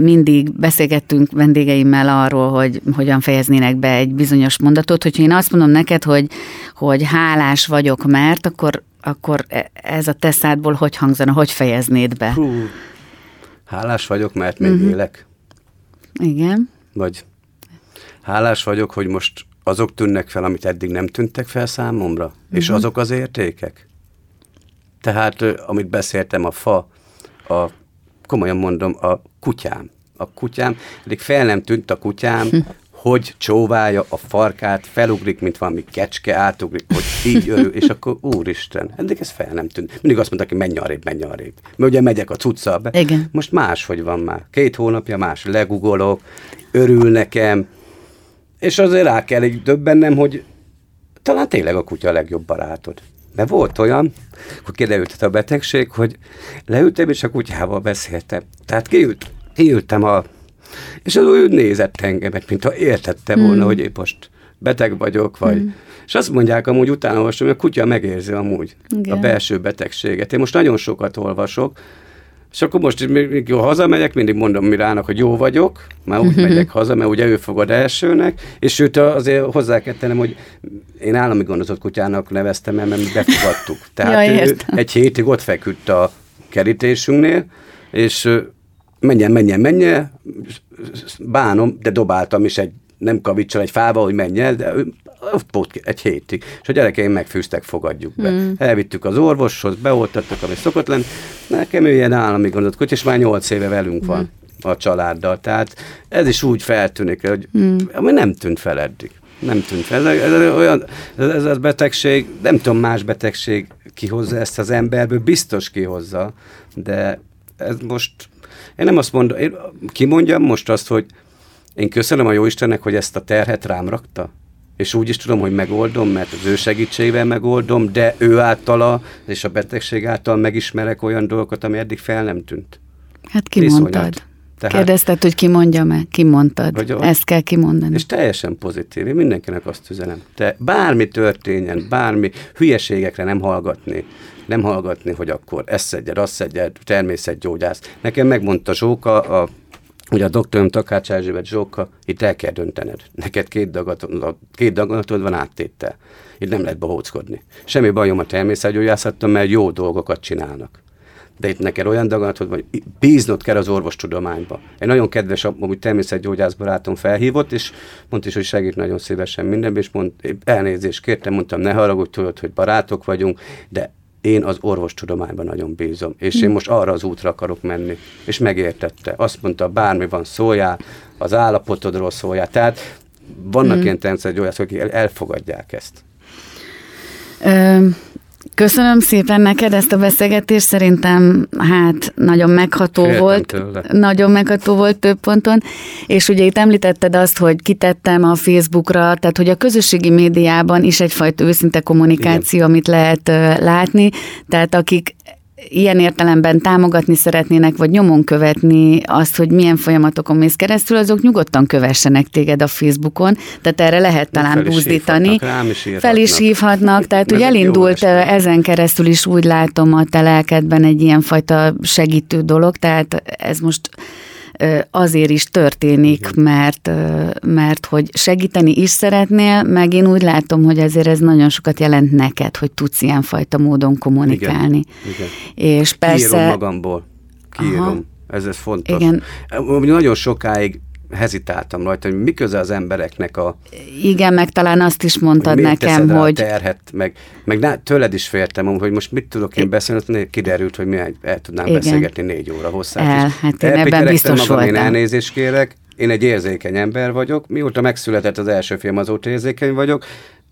mindig beszélgettünk vendégeimmel arról, hogy hogyan fejeznének be egy bizonyos mondatot. Hogyha én azt mondom neked, hogy, hogy hálás vagyok, mert, akkor, akkor e, ez a teszádból hogy hangzana, hogy fejeznéd be? Hú, hálás vagyok, mert még uh-huh. élek. Igen. Vagy hálás vagyok, hogy most azok tűnnek fel, amit eddig nem tűntek fel számomra, uh-huh. és mhm. azok az értékek. Tehát, amit beszéltem, a fa, a, komolyan mondom, a kutyám. A kutyám, eddig fel nem tűnt a kutyám, hm. hogy csóválja a farkát, felugrik, mint valami kecske, átugrik, hogy így örül, és akkor úristen, eddig ez fel nem tűnt. Mindig azt mondták, hogy menj arrébb, menj arrébb. Mert ugye megyek a cuccal be. Igen. Most máshogy van már. Két hónapja más, legugolok, örül nekem, és azért rá kell egy döbbennem, hogy talán tényleg a kutya a legjobb barátod. Mert volt olyan, hogy kiderült a betegség, hogy leültem és a kutyával beszéltem. Tehát kiült, kiültem a... És az ő nézett engemet, mintha értette volna, mm. hogy épp most beteg vagyok, vagy... Mm. És azt mondják amúgy utána olvasom, hogy a kutya megérzi amúgy Igen. a belső betegséget. Én most nagyon sokat olvasok, és akkor most, mikor hazamegyek, mindig mondom Mirának, hogy jó vagyok, már úgy uh-huh. megyek haza, mert ugye ő fogad elsőnek, és őt azért hozzá kell tennem, hogy én állami gondozott kutyának neveztem mert mi befogadtuk. Tehát ja, ő egy hétig ott feküdt a kerítésünknél, és menjen, menjen, menjen, bánom, de dobáltam is egy nem kavicsal egy fába, hogy menj el, de ott egy hétig. És a gyerekeim megfűztek, fogadjuk be. Mm. Elvittük az orvoshoz, beoltattak, ami szokott lenni. Nekem ő ilyen állami gondot és már nyolc éve velünk van a családdal. Tehát ez is úgy feltűnik, hogy mm. ami nem tűnt fel eddig. Nem tűnt fel. Ez, ez, olyan, ez, ez a betegség, nem tudom, más betegség kihozza ezt az emberből, biztos kihozza, de ez most, én nem azt mondom, én kimondjam most azt, hogy én köszönöm a Jóistennek, hogy ezt a terhet rám rakta, és úgy is tudom, hogy megoldom, mert az ő segítségével megoldom, de ő általa és a betegség által megismerek olyan dolgokat, ami eddig fel nem tűnt. Hát ki mondtad? Tehát, Kérdezted, hogy ki mondja meg? Ki mondtad? Hogy, Ezt kell kimondani. És teljesen pozitív. Én mindenkinek azt üzenem. Te bármi történjen, bármi hülyeségekre nem hallgatni. Nem hallgatni, hogy akkor ezt szedjed, azt szedjed, természetgyógyász. Nekem megmondta Zsóka, a Ugye a doktorom Takács Erzsébet Zsóka, itt el kell döntened. Neked két, dagatod, két dagatod van áttéttel. Itt nem lehet bohóckodni. Semmi bajom a természetgyógyászattal, mert jó dolgokat csinálnak. De itt neked olyan daganatod van, hogy bíznod kell az orvostudományba. Egy nagyon kedves, amúgy természetgyógyász barátom felhívott, és mondta is, hogy segít nagyon szívesen mindenben, és mond, elnézést kértem, mondtam, ne haragudj, tudod, hogy barátok vagyunk, de én az orvostudományban nagyon bízom, és én hm. most arra az útra akarok menni. És megértette. Azt mondta, bármi van, szóljál, az állapotodról szóljál. Tehát vannak mm. ilyen természetgyógyászok, akik elfogadják ezt. Ö, Köszönöm szépen neked ezt a beszélgetést, szerintem hát nagyon megható Féltem volt, tőle. nagyon megható volt több ponton, és ugye itt említetted azt, hogy kitettem a Facebookra, tehát hogy a közösségi médiában is egyfajta őszinte kommunikáció, Igen. amit lehet látni, tehát akik ilyen értelemben támogatni szeretnének, vagy nyomon követni azt, hogy milyen folyamatokon mész keresztül, azok nyugodtan kövessenek téged a Facebookon, tehát erre lehet talán fel buzdítani. Is fel is hívhatnak, tehát hogy elindult ezen keresztül is úgy látom a te lelkedben egy ilyenfajta segítő dolog, tehát ez most azért is történik, mert, mert hogy segíteni is szeretnél, meg én úgy látom, hogy ezért ez nagyon sokat jelent neked, hogy tudsz ilyenfajta módon kommunikálni. Igen, igen. És persze... Kiírom magamból. Kiírom. Aha. Ez, ez fontos. Igen. Nagyon sokáig hezitáltam rajta, hogy mi köze az embereknek a... Igen, meg talán azt is mondtad hogy nekem, hogy... terhet, meg, meg ná, tőled is féltem, hogy most mit tudok én beszélni, kiderült, hogy mi el tudnánk Igen. beszélgetni négy óra hosszát. El, hát én ebben biztos magam, voltam. Én elnézést kérek, én egy érzékeny ember vagyok, mióta megszületett az első film, azóta érzékeny vagyok,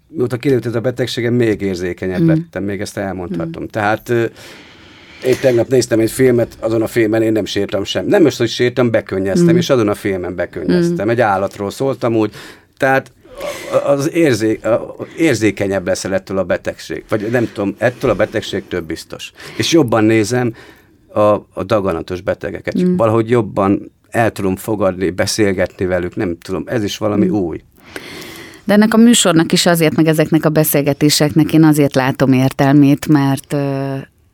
mióta kiderült ez a betegségem, még érzékenyebb mm. lettem, még ezt elmondhatom. Mm. Tehát én tegnap néztem egy filmet, azon a filmen én nem sírtam sem. Nem most, hogy sírtam, bekönnyeztem, mm. és azon a filmen bekönnyeztem. Mm. Egy állatról szóltam úgy, tehát az érzé, érzékenyebb leszel ettől a betegség. Vagy nem tudom, ettől a betegség több biztos. És jobban nézem a, a daganatos betegeket. Mm. Valahogy jobban el tudom fogadni, beszélgetni velük, nem tudom, ez is valami mm. új. De ennek a műsornak is azért, meg ezeknek a beszélgetéseknek én azért látom értelmét, mert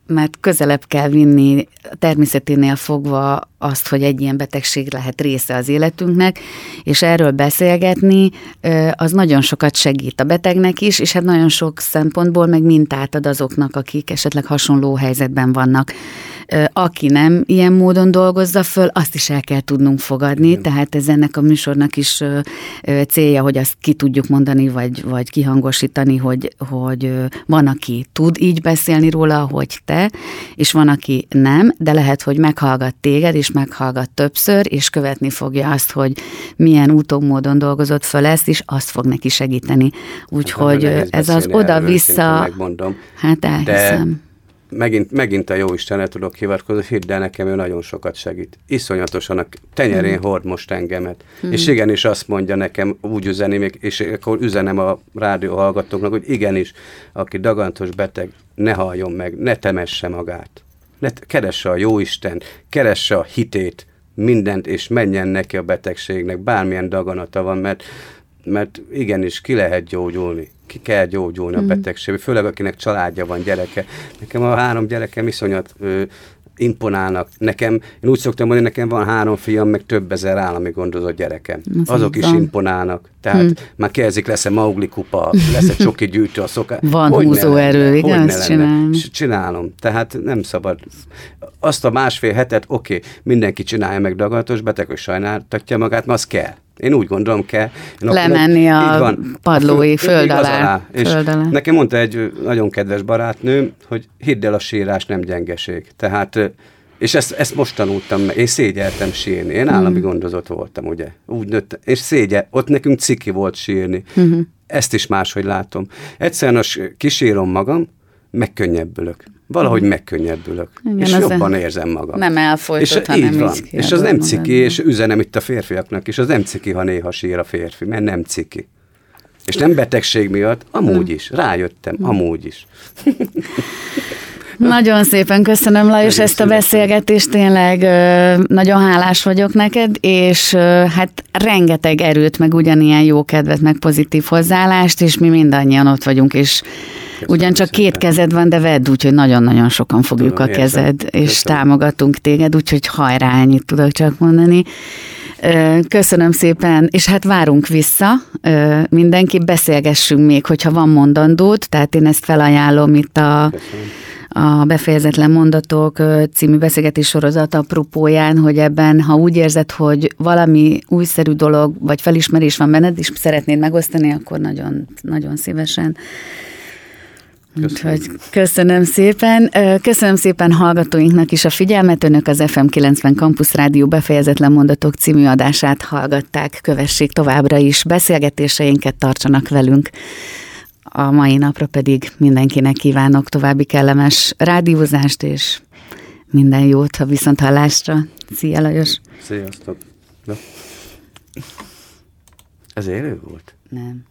mert közelebb kell vinni természeténél fogva azt, hogy egy ilyen betegség lehet része az életünknek, és erről beszélgetni, az nagyon sokat segít a betegnek is, és hát nagyon sok szempontból meg mintát ad azoknak, akik esetleg hasonló helyzetben vannak. Aki nem ilyen módon dolgozza föl, azt is el kell tudnunk fogadni, tehát ez ennek a műsornak is célja, hogy azt ki tudjuk mondani, vagy, vagy kihangosítani, hogy, hogy van, aki tud így beszélni róla, hogy te, és van, aki nem, de lehet, hogy meghallgat téged, és meghallgat többször, és követni fogja azt, hogy milyen úton, módon dolgozott föl ezt, és azt fog neki segíteni. Úgyhogy hát, ez az oda-vissza... Hát elhiszem. De megint, megint a jó Istenre tudok hivatkozni, hidd el nekem, ő nagyon sokat segít. Iszonyatosan a tenyerén mm. hord most engemet. Mm. És igenis azt mondja nekem, úgy üzeni, és akkor üzenem a rádió hallgatóknak, hogy igenis, aki dagantos beteg, ne halljon meg, ne temesse magát. Ne, keresse a jó Isten, keresse a hitét, mindent, és menjen neki a betegségnek, bármilyen daganata van, mert, mert igenis ki lehet gyógyulni ki kell gyógyulni mm. a betegségből, főleg akinek családja van, gyereke. Nekem a három gyerekem iszonyat ö, imponálnak. Nekem, én úgy szoktam mondani, nekem van három fiam, meg több ezer állami gondozott gyerekem. Az Azok is van. imponálnak. Tehát hmm. már kezdik, lesz-e Maugli kupa, lesz-e csoki gyűjtő a szoká. Van hogy húzóerő, igen, ezt csinálom. Csinálom. Tehát nem szabad. Azt a másfél hetet, oké, okay, mindenki csinálja meg dagatos beteg, hogy sajnáltatja magát, mert az kell. Én úgy gondolom kell. Én Lemenni a van, padlói a föld, föld alá. alá. És föld alá. Nekem mondta egy nagyon kedves barátnő, hogy hidd el, a sírás nem gyengeség. Tehát és ezt, ezt most tanultam meg. Én szégyeltem sírni. Én állami mm. gondozott voltam, ugye. Úgy nőtt. És szégye, ott nekünk ciki volt sírni. Mm-hmm. Ezt is máshogy látom. Egyszerűen kísérom magam, megkönnyebbülök. Valahogy megkönnyebbülök. Igen, és jobban érzem magam. Nem elfolytott, és hanem így van. És az nem ciki, és üzenem itt a férfiaknak is, az nem ciki, ha néha sír a férfi, mert nem ciki. És nem betegség miatt, amúgy is. Rájöttem, mm. amúgy is. Nagyon szépen köszönöm, Lajos, nagyon ezt a beszélgetést, tényleg nagyon hálás vagyok neked, és hát rengeteg erőt, meg ugyanilyen jó kedvet, meg pozitív hozzáállást, és mi mindannyian ott vagyunk, és Ugyancsak két kezed van, de vedd úgy, hogy nagyon-nagyon sokan fogjuk a kezed, és Köszönöm. támogatunk téged, úgyhogy hajrá, ennyit tudok csak mondani. Köszönöm szépen, és hát várunk vissza, mindenki beszélgessünk még, hogyha van mondandód, tehát én ezt felajánlom itt a, a Befejezetlen Mondatok című beszélgetés sorozat apropóján, hogy ebben, ha úgy érzed, hogy valami újszerű dolog, vagy felismerés van benned, és szeretnéd megosztani, akkor nagyon, nagyon szívesen Köszönöm. Úgyhogy köszönöm szépen. Köszönöm szépen hallgatóinknak is a figyelmet. Önök az FM 90 Campus Rádió befejezetlen mondatok című adását hallgatták. Kövessék továbbra is. Beszélgetéseinket tartsanak velünk. A mai napra pedig mindenkinek kívánok további kellemes rádiózást, és minden jót a viszonthallásra. Szia Lajos! Sziasztok! Na. Ez élő volt? Nem.